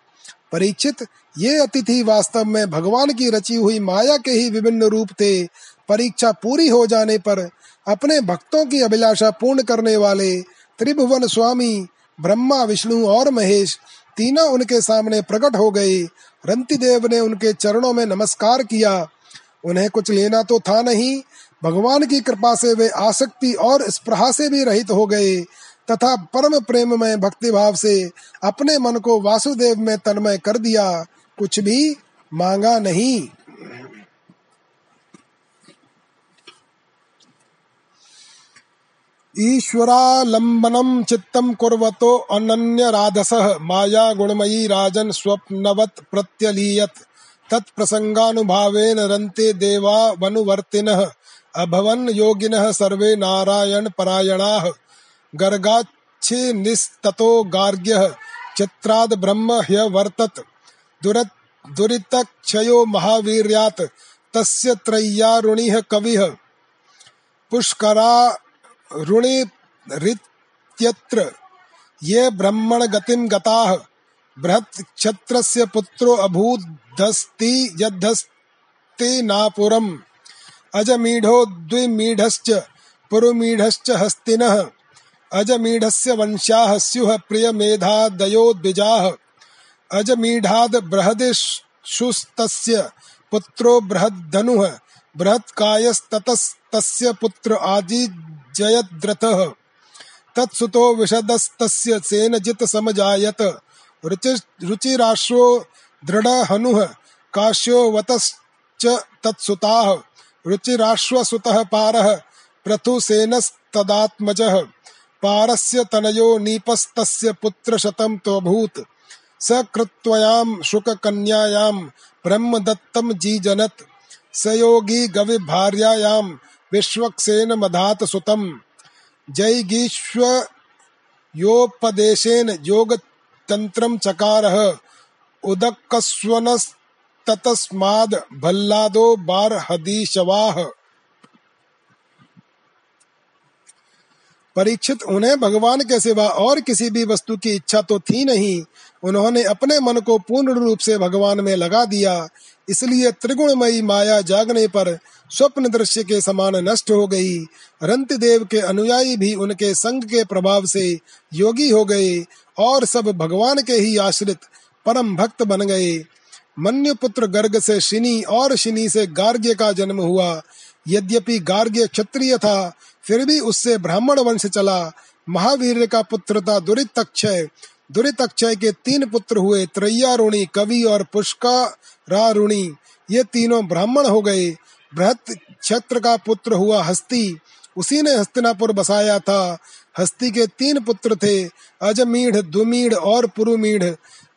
परीक्षित ये अतिथि वास्तव में भगवान की रची हुई माया के ही विभिन्न रूप थे। परीक्षा पूरी हो जाने पर अपने भक्तों की अभिलाषा पूर्ण करने वाले त्रिभुवन स्वामी, ब्रह्मा, विष्णु और महेश तीनों उनके सामने प्रकट हो गए। रंती देव ने उनके चरणों में नमस्कार किया। उन्हें कुछ लेना तो था नहीं। भगवान की कृपा से वे आसक्ति और स्प्रहा से भी रहित हो गए तथा परम प्रेम में भक्ति भाव से अपने मन को वासुदेव में तन्मय कर दिया। कुछ भी मांगा नहीं। ईश्वरालम्बनं चित्तं कुर्वतो अनन्यराधसः माया गुणमयी राजन् स्वप्नवत् प्रत्यलीयत्। तत्प्रसङ्गानुभावेन रन्ते देवा वनुवर्तिनः। अभवन् योगिनः सर्वे नारायण परायणाः। गर्गाच्छिनिस्ततो गार्ग्यः। चित्राद् ब्रह्म ह्यवर्तत। दुरत् दुरितक्षयो महावीर्यात्, तस्य त्रय्यारुणिः कविः। पुष्करा ऋणिरित्यत्र ये ब्रह्मण गताः बृहत् क्षत्रस्य पुत्रो अभूदस्ति यद्धस्ति नापुरम्। अजमीढो द्विमीढश्च, पुरुमीढश्च हस्तिनः। अजमीढस्य वंशाः, स्युः प्रियमेधादयो द्विजाः। अजमीढाद् बृहदिषुस्तस्य पुत्रो बृहद्धनुः, बृहत्कायस्ततस्तस्य पुत्र आजी जयद्रथः तत्सुतो विशदस्तस्य सेनजित समजायत रुचिराश्वो दृढहनुः काश्यो वतश्च तत्सुताः पारः, पृथुसेनस्तदात्मजः। पारस्य तनयो नीपस्तस्य पुत्रशतं त्वभूत्। स कृत्वयां शुककन्यायां ब्रह्मदत्तं जीजनत्। स योगी गविभार्यायां विश्वक्सेन मधात सुतम। जैगीश्व योपदेशेन योग तंत्रम चकारः। उदकस्वनस्ततस्माद् भल्लादो बारहदीशवाह परीक्षित उन्हें भगवान के सिवा और किसी भी वस्तु की इच्छा तो थी नहीं। उन्होंने अपने मन को पूर्ण रूप से भगवान में लगा दिया। इसलिए त्रिगुणमयी माया जागने पर स्वप्न दृश्य के समान नष्ट हो गई। रंत देव के अनुयायी भी उनके संग के प्रभाव से योगी हो गए और सब भगवान के ही आश्रित परम भक्त बन गए। मन्यु पुत्र गर्ग से शिनी और शिनी से गार्ग्य का जन्म हुआ। यद्यपि गार्ग्य क्षत्रिय था फिर भी उससे ब्राह्मण वंश चला। महावीर का पुत्र था दुरितक्षय। दुरितक्षय के तीन पुत्र हुए त्रैयारुणी कवि और पुष्कारुणी ये तीनों ब्राह्मण हो गए। बृहत क्षेत्र का पुत्र हुआ हस्ती। उसी ने हस्तिनापुर बसाया था। हस्ती के तीन पुत्र थे अजमीढ़, दुमीढ़ और पुरुमीढ़।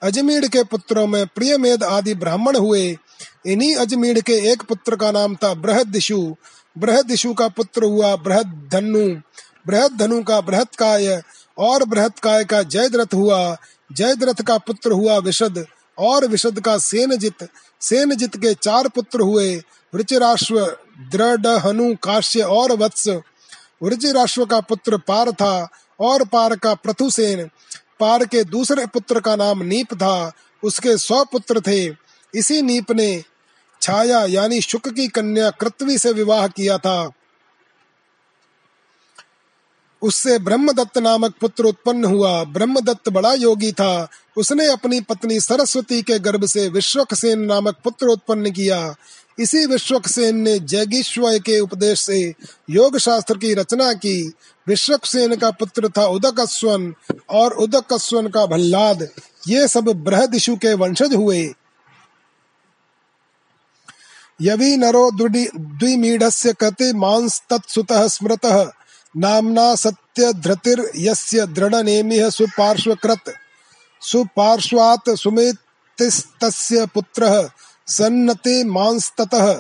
अजमीढ़ के पुत्रों में प्रियमेद आदि ब्राह्मण हुए। इन्हीं अजमीढ़ के एक पुत्र का नाम था बृहदिशु बृहदिशु का पुत्र हुआ, बृहद धनु बृहद धनु का, बृहद काय, और बृहद काय का जयद्रथ हुआ। जयद्रथ का पुत्र हुआ विशद, और विशद का सेनजित। सेनजित के चार पुत्र हुए, वृचिराश्व दृढ़ हनु काश्य और वत्स। वृचिराश्व का पुत्र पार था, और पार का प्रथुसेन पार के दूसरे पुत्र का नाम नीप था, उसके सौ पुत्र थे। इसी नीप ने छाया, यानी शुक की कन्या कृत्वी से विवाह किया था। उससे ब्रह्मदत्त नामक पुत्र उत्पन्न हुआ। ब्रह्मदत्त बड़ा योगी था। उसने अपनी पत्नी सरस्वती के गर्भ से विश्वकसेन नामक पुत्र उत्पन्न किया। इसी विश्वकसेन ने जैगीश्वय के उपदेश से योग शास्त्र की रचना की। विश्वकसेन का पुत्र था उदकस्वन और उदकस्वन का भल्लाद। ये सब बृहदिशु के वंशज हुए। यवि नरो द्विमीढ़स्य कति मांस तत्सुतः स्मृतः। नाम्ना सत्यधृतिर्यस्य दृढनेमिः सुपार्श्वकृत्। सुपार्श्वात् सुमेतिस्तस्य पुत्रः सन्नते मांस्ततः।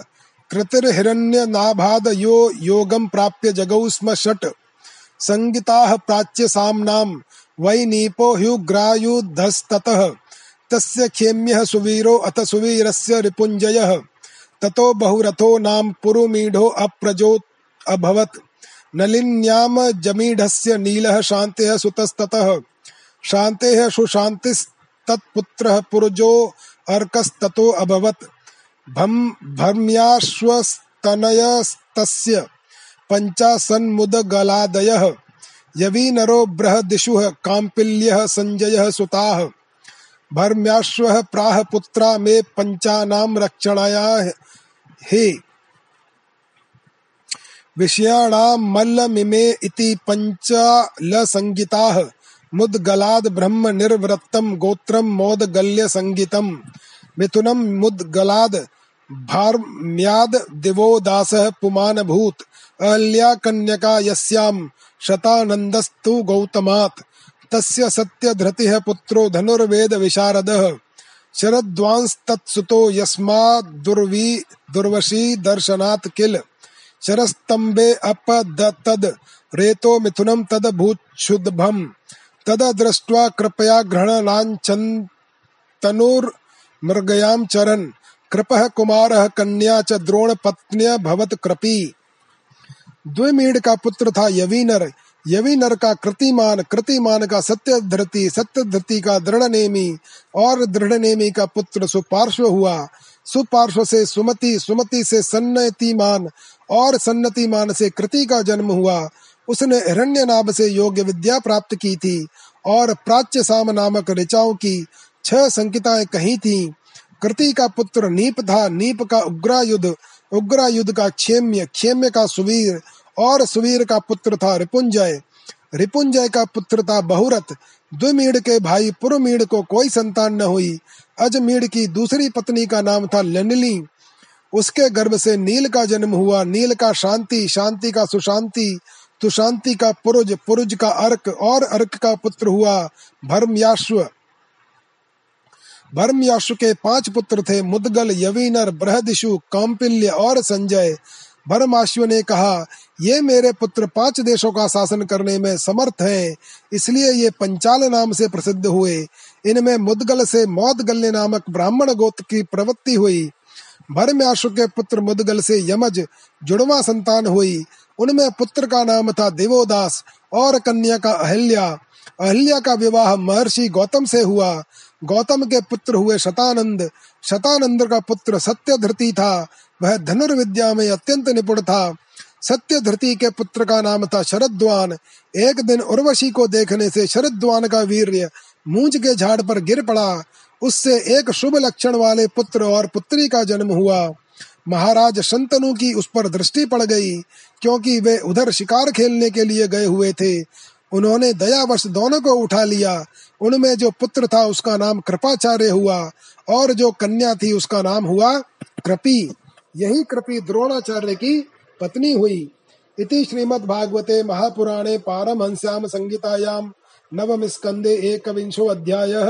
कृतिर्हिरण्यनाभाद यो योगं प्राप्य जगौ स्म षट्। संगिताः प्राच्य साम्नां वै नीपो ह्युग्रायुधस्ततः। तस्य खेम्यः सुवीरो अथ सुवीरस्य रिपुञ्जयः। ततो बहुरथो नाम पुरुमीढो अप्रजोत अभवत्। नलिन्याम जमीढस्य नीलः शान्तेः सुतस्ततः। शान्तेः सुशान्तिस्तत्पुत्रः पुरुजो अर्कस्ततो अभवत्। भर्म्याश्वस्तनयस्तस्य पञ्चासन्मुदगलादयः। यवीनरो बृहदिषुः काम्पिल्यः सञ्जयः सुताः। भर्म्याश्वः प्राह पुत्रा मे पञ्चानां रक्षणाया हे। विषयाणां मल्लमिमे इति पञ्चालसङ्गीताः मुद्गलाद् ब्रह्म निर्वृत्तं गोत्रं मोदगल्यसङ्गीतम् मिथुनं मुद्गलाद् भार्म्याद् दिवो दासः पुमानभूत्। अहल्या कन्यका यस्यां शतानन्दस्तु गौतमात्। तस्य सत्यधृतिः पुत्रो धनुर्वेद विशारदः शरद्वांस्तत्सुतो यस्माद्दुर्वी दुर्वशी दर्शनात् किल। शरस्तम्बे अपदतद रेतो मिथुनं तदभूच्छुद्भम् तददृष्ट्वा कृपया घृणलाञ्छन्तनुर्मृगयां चरन्। कृपः कुमारः कन्या च द्रोणपत्न्य भवत कृपी। द्विमीड का पुत्र था यवीनर। यवीनर का कृतिमान कृतिमान का सत्य धृति सत्य धृति का दृढ़ नेमी और दृढ़ नेमी का पुत्र सुपार्श्व हुआ। सुपार्श्व से सुमति सुमति से सन्नतिमान और सन्नतिमान से कृति का जन्म हुआ। उसने हिरण्य नाभ से योग्य विद्या प्राप्त की थी और प्राच्य साम नामक ऋचाओं की छह संकिताएँ कही थी। कृति का पुत्र नीप था। नीप का उग्रायुध उग्रायुध का क्षेम्य क्षेम्य का सुवीर और सुवीर का पुत्र था रिपुंजय। रिपुंजय का पुत्र था बहुरथ। द्विमीड के भाई पुरमीड को कोई संतान न हुई। अजमीड की दूसरी पत्नी का नाम था लनली उसके गर्भ से नील का जन्म हुआ। नील का शांति शांति का सुशांति सुशांति का पुरुज पुरुज का अर्क और अर्क का पुत्र हुआ भर्मयाश्व। भर्मयाश्व के पाँच पुत्र थे मुदगल, यवीनर, बृहदिशु काम्पिल्य और संजय। भरमाश्व ने कहा ये मेरे पुत्र पाँच देशों का शासन करने में समर्थ हैं, इसलिए ये पंचाल नाम से प्रसिद्ध हुए। इनमें मुदगल से मौदगल्य नामक ब्राह्मण गोत्र की प्रवृत्ति हुई। भरमाश्व के पुत्र मुदगल से यमज, जुड़वा संतान हुई। उनमें पुत्र का नाम था देवोदास और कन्या का अहल्या। अहिल्या का विवाह महर्षि गौतम से हुआ। गौतम के पुत्र हुए शतानंद। शतानंद का पुत्र सत्यधृति था। वह धनुर्विद्या में अत्यंत निपुण था। सत्यधृति के पुत्र का नाम था शरद्वान। एक दिन उर्वशी को देखने से शरद्वान का वीर्य मूंज के झाड़ पर गिर पड़ा। उससे एक शुभ लक्षण वाले पुत्र और पुत्री का जन्म हुआ। महाराज शंतनु की उस पर दृष्टि पड़ गई, क्योंकि वे उधर शिकार खेलने के लिए गए हुए थे। उन्होंने दयावश दोनों को उठा लिया। उनमें जो पुत्र था उसका नाम कृपाचार्य हुआ, और जो कन्या थी उसका नाम हुआ कृपी। यही कृपी द्रोणाचार्य की पत्नी हुई। इति श्रीमद्भागवते महापुराणे पारमहंस्याम संहितायाम नवम स्कंदे एक विंशो अध्यायः।